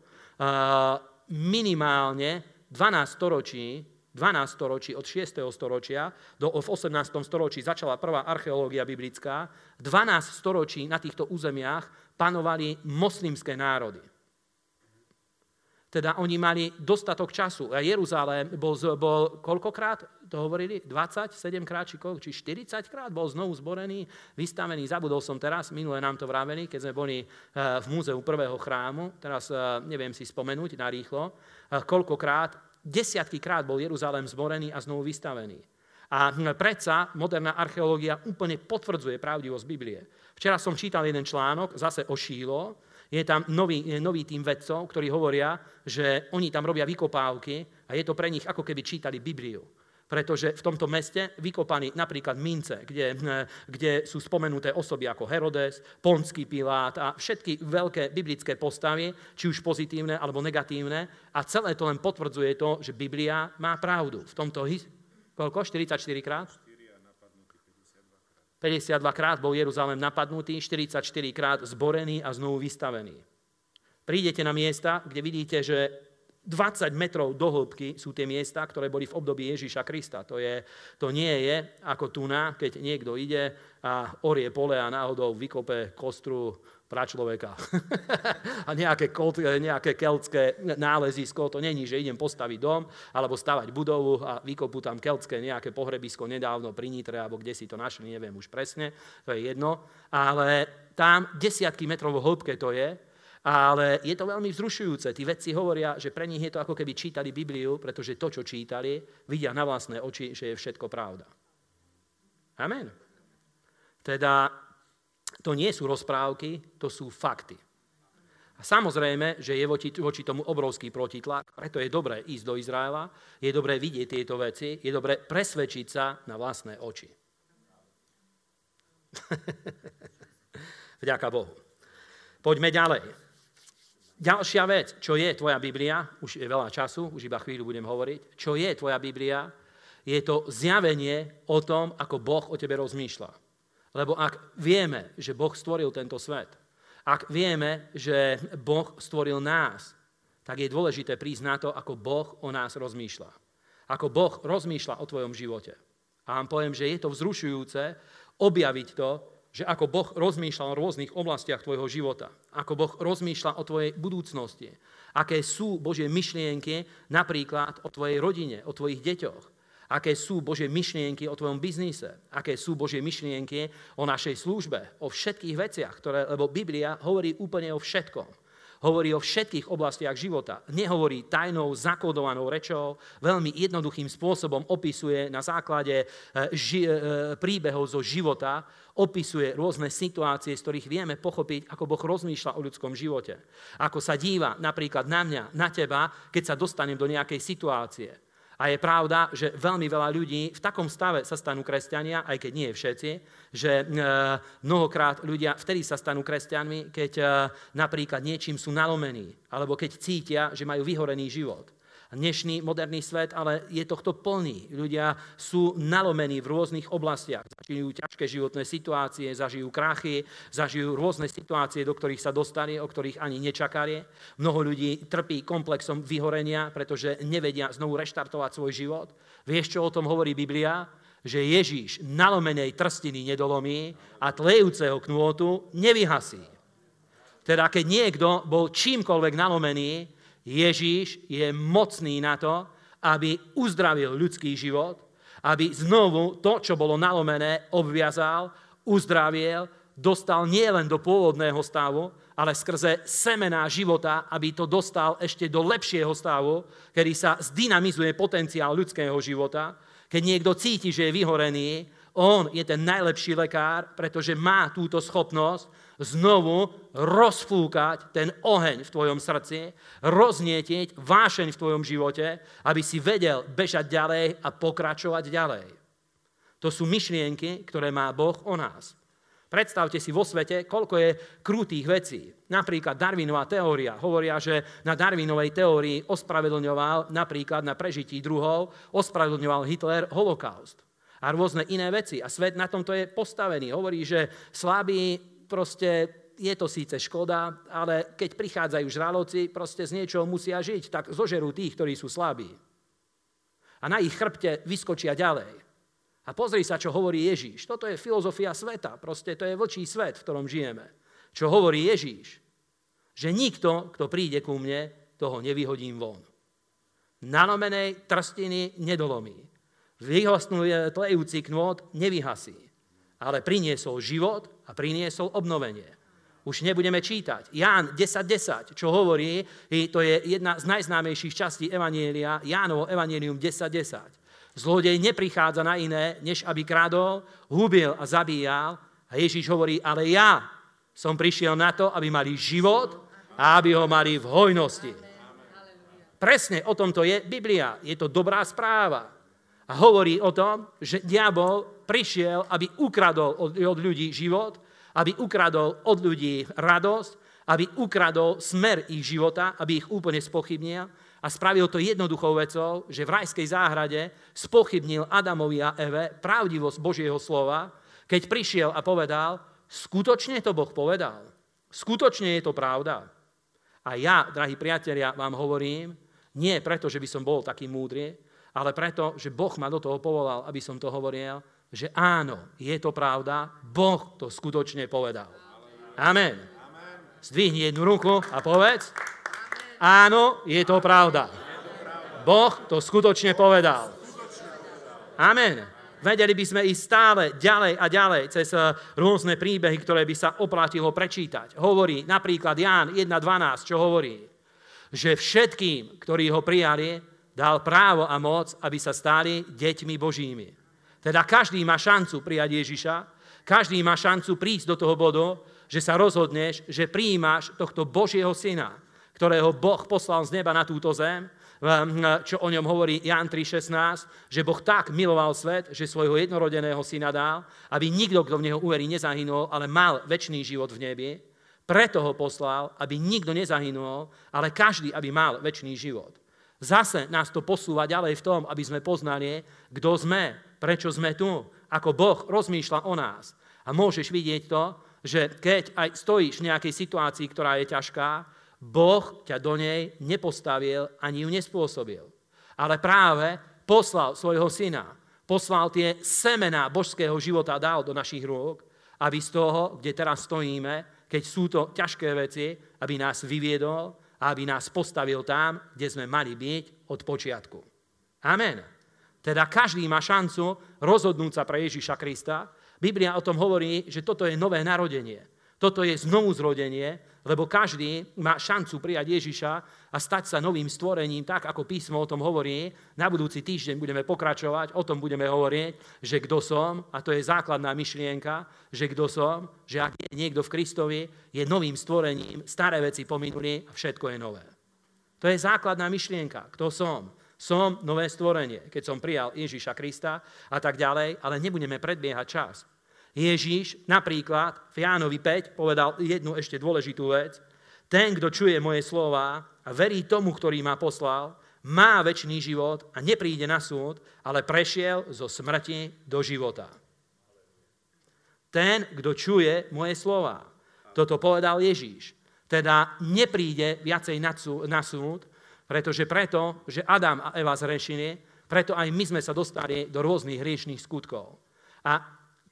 Speaker 1: minimálne 12 storočí 12 storočí, od 6. storočia do v 18. storočí začala prvá archeológia biblická. 12 storočí na týchto územiach panovali moslimské národy. Teda oni mali dostatok času. A Jeruzalém bol, bol koľkokrát, to hovorili? 27 krát, či, koľko, či 40 krát bol znovu zborený, vystavený. Zabudol som teraz, minule nám to vraveli, keď sme boli eh, v múzeu prvého chrámu, teraz eh, neviem si spomenúť narýchlo, eh, koľkokrát, desiatky krát bol Jeruzalém zborený a znovu vystavený. A hm, predsa moderná archeológia úplne potvrdzuje pravdivosť Biblie. Včera som čítal jeden článok, zase o Šílo, je tam nový, nový tým vedcov, ktorí hovoria, že oni tam robia vykopávky a je to pre nich ako keby čítali Bibliu. Pretože v tomto meste vykopaní napríklad mince, kde, kde sú spomenuté osoby ako Herodes, Ponský Pilát a všetky veľké biblické postavy, či už pozitívne alebo negatívne. A celé to len potvrdzuje to, že Biblia má pravdu. V tomto, koľko? 44 krát? 52 krát bol Jeruzalém napadnutý, 44 krát zborený a znovu vystavený. Prídete na miesta, kde vidíte, že 20 metrov do hĺbky sú tie miesta, ktoré boli v období Ježíša Krista. To, je, to nie je ako tu na, keď niekto ide a orie pole a náhodou vykope kostru pračloveka. A nejaké, nejaké keltské nálezisko, to není, že idem postaviť dom alebo stavať budovu a vykopú tam keltské nejaké pohrebisko nedávno pri Nitre, alebo kde si to našli, neviem už presne, to je jedno, ale tam desiatky metrov hĺbke to je, ale je to veľmi vzrušujúce. Tí vedci hovoria, že pre nich je to ako keby čítali Bibliu, pretože to, čo čítali, vidia na vlastné oči, že je všetko pravda. Amen. Teda to nie sú rozprávky, to sú fakty. A samozrejme, že je voči, voči tomu obrovský protitlak, preto je dobré ísť do Izraela, je dobré vidieť tieto veci, je dobré presvedčiť sa na vlastné oči. Vďaka Bohu. Poďme ďalej. Ďalšia vec, čo je tvoja Biblia, už je veľa času, už iba chvíľu budem hovoriť, čo je tvoja Biblia, je to zjavenie o tom, ako Boh o tebe rozmýšľa. Lebo ak vieme, že Boh stvoril tento svet, ak vieme, že Boh stvoril nás, tak je dôležité prísť na to, ako Boh o nás rozmýšľa. Ako Boh rozmýšľa o tvojom živote. A vám poviem, že je to vzrušujúce objaviť to, že ako Boh rozmýšľa o rôznych oblastiach tvojho života, ako Boh rozmýšľa o tvojej budúcnosti, aké sú Božie myšlienky napríklad o tvojej rodine, o tvojich deťoch, aké sú Božie myšlienky o tvojom biznise, aké sú Božie myšlienky o našej službe, o všetkých veciach, ktoré, lebo Biblia hovorí úplne o všetkom. Hovorí o všetkých oblastiach života. Nehovorí tajnou, zakodovanou rečou, veľmi jednoduchým spôsobom opisuje na základe e, ži- e, príbehov zo života, opisuje rôzne situácie, z ktorých vieme pochopiť, ako Boh rozmýšľa o ľudskom živote. Ako sa díva napríklad na mňa, na teba, keď sa dostanem do nejakej situácie a je pravda, že veľmi veľa ľudí v takom stave sa stanú kresťania, aj keď nie všetci, že e, mnohokrát ľudia vtedy sa stanú kresťanmi, keď e, napríklad niečím sú nalomení, alebo keď cítia, že majú vyhorený život. Dnešný moderný svet ale je tohto plný. Ľudia sú nalomení v rôznych oblastiach. Zažijú ťažké životné situácie, zažijú krachy, zažijú rôzne situácie, do ktorých sa dostali, o ktorých ani nečakali. Mnoho ľudí trpí komplexom vyhorenia, pretože nevedia znovu reštartovať svoj život. Vieš, čo o tom hovorí Biblia? Že Ježíš nalomenej trstiny nedolomí a tlejúceho knôtu nevyhasí. Teda keď niekto bol čímkoľvek nalomený, Ježíš je mocný na to, aby uzdravil ľudský život, aby znovu to, čo bolo nalomené, obviazal, uzdravil, dostal nielen do pôvodného stavu, ale skrze semená života, aby to dostal ešte do lepšieho stavu, kedy sa zdynamizuje potenciál ľudského života, keď niekto cíti, že je vyhorený, on je ten najlepší lekár, pretože má túto schopnosť znovu rozfúkať ten oheň v tvojom srdci, roznietiť vášeň v tvojom živote, aby si vedel bežať ďalej a pokračovať ďalej. To sú myšlienky, ktoré má Boh o nás. Predstavte si vo svete, koľko je krutých vecí. Napríklad Darwinová teória. Hovoria, že na Darwinovej teórii ospravedlňoval napríklad na prežití druhov, ospravedlňoval Hitler holokaust. A rôzne iné veci. A svet na tomto je postavený. Hovorí, že slabí proste je to síce škoda, ale keď prichádzajú žraloci, proste z niečoho musia žiť, tak zožerú tých, ktorí sú slabí. A na ich chrbte vyskočia ďalej. A pozri sa, čo hovorí Ježíš. Toto je filozofia sveta. Proste to je vlčí svet, v ktorom žijeme. Čo hovorí Ježíš? Že nikto, kto príde ku mne, toho nevyhodím von. Nalomenej trstiny nedolomí. Vyhosnuje tlejúci knôt nevyhasí. Ale priniesol život a priniesol obnovenie. Už nebudeme čítať. Ján 10.10, 10, čo hovorí, to je jedna z najznámejších častí Evanielia, Jánovo Evanielium 10.10. 10. Zlodej neprichádza na iné, než aby kradol, hubil a zabíjal. A Ježíš hovorí, ale ja som prišiel na to, aby mali život a aby ho mali v hojnosti. Presne o tomto je Biblia. Je to dobrá správa. A hovorí o tom, že diabol prišiel, aby ukradol od, ľudí život, aby ukradol od ľudí radosť, aby ukradol smer ich života, aby ich úplne spochybnil a spravil to jednoduchou vecou, že v rajskej záhrade spochybnil Adamovi a Eve pravdivosť Božieho slova, keď prišiel a povedal, skutočne to Boh povedal. Skutočne je to pravda. A ja, drahí priatelia, vám hovorím, nie preto, že by som bol taký múdry, ale preto, že Boh ma do toho povolal, aby som to hovoril, že áno, je to pravda, Boh to skutočne povedal. Amen. Zdvihni jednu ruku a povedz, Áno, je to pravda. Boh to skutočne povedal. Amen. Vedeli by sme ísť stále ďalej a ďalej cez eh, rôzne príbehy, ktoré by sa oplatilo prečítať. Hovorí napríklad Ján 1.12, čo hovorí, že všetkým, ktorí ho prijali, dal právo a moc, aby sa stali deťmi Božími. Teda každý má šancu prijať Ježiša, každý má šancu prísť do toho bodu, že sa rozhodneš, že prijímaš tohto Božieho syna, ktorého Boh poslal z neba na túto zem, čo o ňom hovorí Jan 3.16, že Boh tak miloval svet, že svojho jednorodeného syna dal, aby nikto, kto v neho uverí, nezahynul, ale mal väčší život v nebi. Preto ho poslal, aby nikto nezahynul, ale každý, aby mal väčší život. Zase nás to posúva ďalej v tom, aby sme poznali, kto sme, prečo sme tu, ako Boh rozmýšľa o nás. A môžeš vidieť to, že keď aj stojíš v nejakej situácii, ktorá je ťažká, Boh ťa do nej nepostavil ani ju nespôsobil. Ale práve poslal svojho syna, poslal tie semená božského života dal do našich rúk, aby z toho, kde teraz stojíme, keď sú to ťažké veci, aby nás vyviedol a aby nás postavil tam, kde sme mali byť od počiatku. Amen. Teda každý má šancu rozhodnúť sa pre Ježiša Krista. Biblia o tom hovorí, že toto je nové narodenie. Toto je znovu zrodenie, lebo každý má šancu prijať Ježiša a stať sa novým stvorením, tak ako písmo o tom hovorí. Na budúci týždeň budeme pokračovať, o tom budeme hovoriť, že kto som, a to je základná myšlienka, že kto som, že ak je niekto v Kristovi, je novým stvorením, staré veci pominuli a všetko je nové. To je základná myšlienka, kto som. Som nové stvorenie, keď som prijal Ježiša Krista a tak ďalej, ale nebudeme predbiehať čas. Ježíš napríklad v Jánovi 5 povedal jednu ešte dôležitú vec. Ten, kto čuje moje slova a verí tomu, ktorý ma poslal, má väčší život a nepríde na súd, ale prešiel zo smrti do života. Ten, kto čuje moje slova. Toto povedal Ježíš. Teda nepríde viacej na súd, pretože preto, že Adam a Eva zrešili, Preto aj my sme sa dostali do rôznych hriešných skutkov. A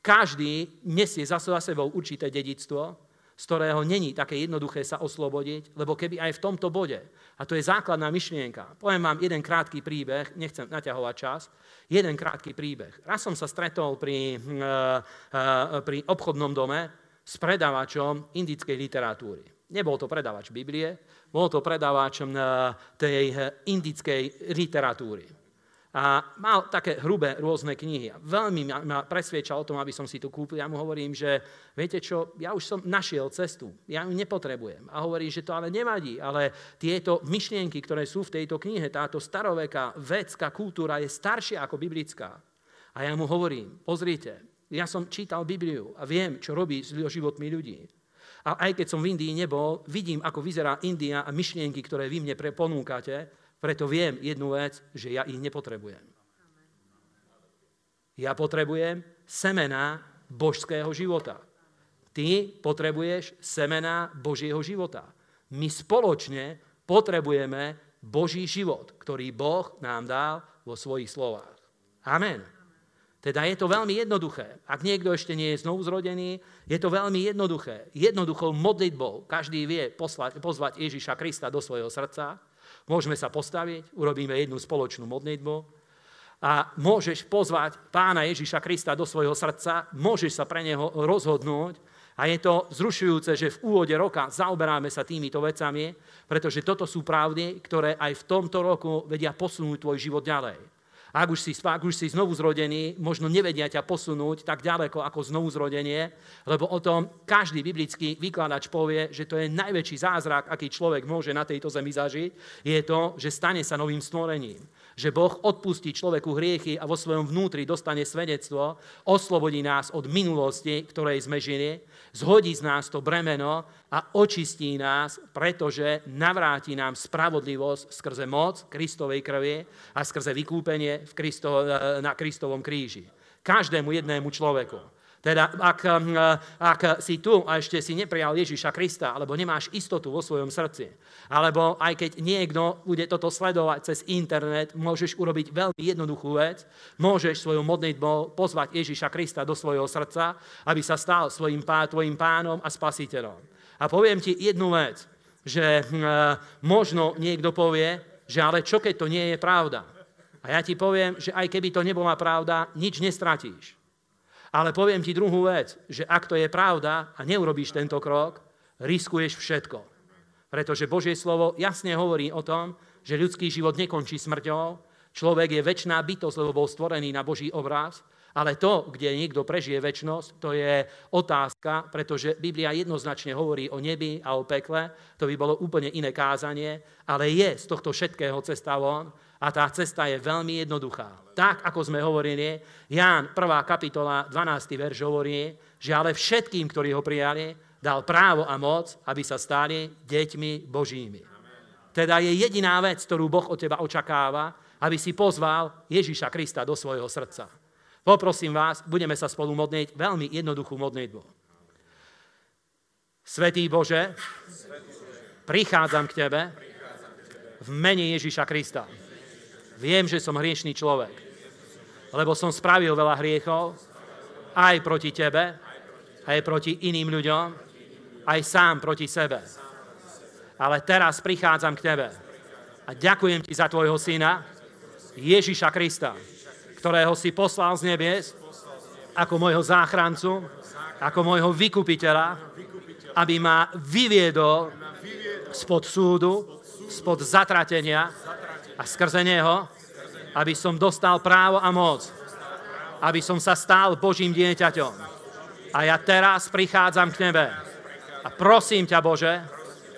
Speaker 1: každý nesie za sebou určité dedictvo, z ktorého není také jednoduché sa oslobodiť, lebo keby aj v tomto bode, a to je základná myšlienka, poviem vám jeden krátky príbeh, nechcem naťahovať čas, jeden krátky príbeh. Raz som sa stretol pri, uh, uh, pri obchodnom dome s predávačom indickej literatúry. Nebol to predávač Biblie, bol to predávač uh, tej indickej literatúry a mal také hrubé rôzne knihy. A veľmi ma, presviečal o tom, aby som si tu kúpil. Ja mu hovorím, že viete čo, ja už som našiel cestu, ja ju nepotrebujem. A hovorí, že to ale nevadí, ale tieto myšlienky, ktoré sú v tejto knihe, táto staroveká vedská kultúra je staršia ako biblická. A ja mu hovorím, pozrite, ja som čítal Bibliu a viem, čo robí s životmi ľudí. A aj keď som v Indii nebol, vidím, ako vyzerá India a myšlienky, ktoré vy mne ponúkate preto viem jednu vec, že ja ich nepotrebujem. Ja potrebujem semena božského života. Ty potrebuješ semena Božieho života. My spoločne potrebujeme Boží život, ktorý Boh nám dal vo svojich slovách. Amen. Teda je to veľmi jednoduché. Ak niekto ešte nie je znovu zrodený, je to veľmi jednoduché. Jednoduchou modlitbou každý vie poslať, pozvať Ježiša Krista do svojho srdca Môžeme sa postaviť, urobíme jednu spoločnú modlitbu a môžeš pozvať pána Ježiša Krista do svojho srdca, môžeš sa pre neho rozhodnúť a je to zrušujúce, že v úvode roka zaoberáme sa týmito vecami, pretože toto sú pravdy, ktoré aj v tomto roku vedia posunúť tvoj život ďalej. Ak už, si, ak už si znovu zrodený, možno nevedia ťa posunúť tak ďaleko ako znovu zrodenie, lebo o tom každý biblický vykladač povie, že to je najväčší zázrak, aký človek môže na tejto zemi zažiť, je to, že stane sa novým stvorením že Boh odpustí človeku hriechy a vo svojom vnútri dostane svedectvo, oslobodí nás od minulosti, ktorej sme žili, zhodí z nás to bremeno a očistí nás, pretože navráti nám spravodlivosť skrze moc Kristovej krvi a skrze vykúpenie v Kristo, na Kristovom kríži. Každému jednému človeku. Teda ak, hm, ak si tu a ešte si neprijal Ježiša Krista, alebo nemáš istotu vo svojom srdci, alebo aj keď niekto bude toto sledovať cez internet, môžeš urobiť veľmi jednoduchú vec, môžeš svojou modlitbou pozvať Ježiša Krista do svojho srdca, aby sa stal svojim pá, tvojim pánom a spasiteľom. A poviem ti jednu vec, že hm, možno niekto povie, že ale čo keď to nie je pravda? A ja ti poviem, že aj keby to nebola pravda, nič nestratíš. Ale poviem ti druhú vec, že ak to je pravda a neurobíš tento krok, riskuješ všetko. Pretože Božie slovo jasne hovorí o tom, že ľudský život nekončí smrťou, človek je väčšiná bytosť, lebo bol stvorený na Boží obraz, ale to, kde niekto prežije väčnosť, to je otázka, pretože Biblia jednoznačne hovorí o nebi a o pekle, to by bolo úplne iné kázanie, ale je z tohto všetkého cesta von a tá cesta je veľmi jednoduchá. Tak, ako sme hovorili, Ján 1. kapitola 12. verš hovorí, že ale všetkým, ktorí ho prijali, dal právo a moc, aby sa stali deťmi Božími. Teda je jediná vec, ktorú Boh od teba očakáva, aby si pozval Ježiša Krista do svojho srdca. Poprosím vás, budeme sa spolu modliť veľmi jednoduchú modlitbu. Svetý Bože, prichádzam k Tebe v mene Ježiša Krista. Viem, že som hriešný človek, lebo som spravil veľa hriechov, aj proti tebe, aj proti iným ľuďom, aj sám proti sebe. Ale teraz prichádzam k tebe a ďakujem ti za tvojho syna, Ježiša Krista, ktorého si poslal z nebies ako môjho záchrancu, ako môjho vykupiteľa, aby ma vyviedol spod súdu, spod zatratenia, a skrze Neho, aby som dostal právo a moc, aby som sa stal Božím dieťaťom. A ja teraz prichádzam k Tebe a prosím ťa, Bože,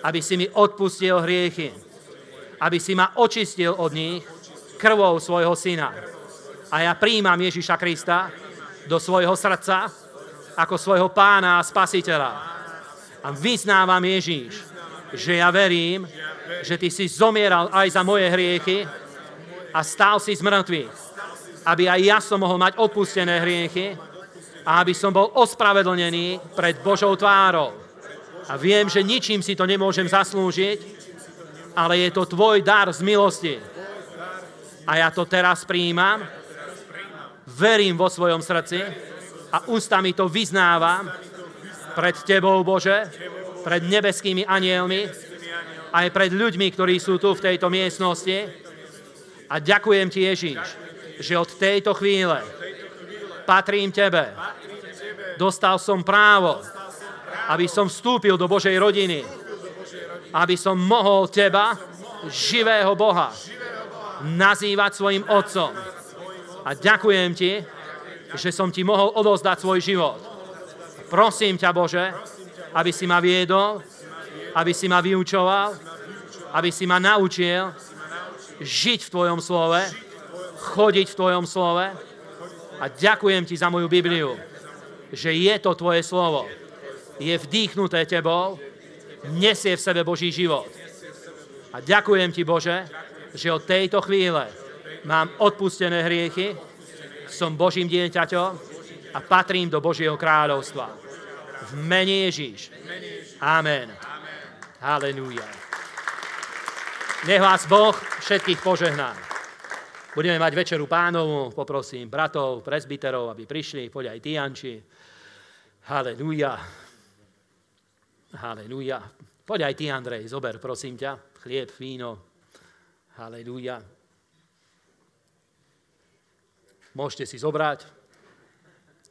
Speaker 1: aby si mi odpustil hriechy, aby si ma očistil od nich krvou svojho syna. A ja príjmam Ježiša Krista do svojho srdca ako svojho pána a spasiteľa. A vyznávam Ježíš, že ja verím, že ty si zomieral aj za moje hriechy a stál si z mŕtvych, aby aj ja som mohol mať odpustené hriechy a aby som bol ospravedlnený pred Božou tvárou. A viem, že ničím si to nemôžem zaslúžiť, ale je to tvoj dar z milosti. A ja to teraz prijímam, verím vo svojom srdci a ústami to vyznávam pred Tebou, Bože, pred nebeskými anielmi, aj pred ľuďmi, ktorí sú tu v tejto miestnosti. A ďakujem Ti, Ježiš, že od tejto chvíle patrím Tebe. Dostal som právo, aby som vstúpil do Božej rodiny, aby som mohol Teba, živého Boha, nazývať svojim otcom. A ďakujem Ti, že som Ti mohol odozdať svoj život. Prosím ťa, Bože, aby si ma viedol, aby si ma vyučoval, aby si ma naučil žiť v Tvojom slove, chodiť v Tvojom slove. A ďakujem Ti za moju Bibliu, že je to Tvoje slovo. Je vdýchnuté Tebou, nesie v sebe Boží život. A ďakujem Ti, Bože, že od tejto chvíle mám odpustené hriechy, som Božím dieťaťom a patrím do Božieho kráľovstva. V mene Ježíš. Amen. Halelúja. Nech vás Boh všetkých požehná. Budeme mať večeru pánovu, poprosím bratov, prezbiterov, aby prišli, poď aj ty, Janči. Halelúja. Poď aj ty, Andrej, zober, prosím ťa, chlieb, víno. Halelúja. Môžete si zobrať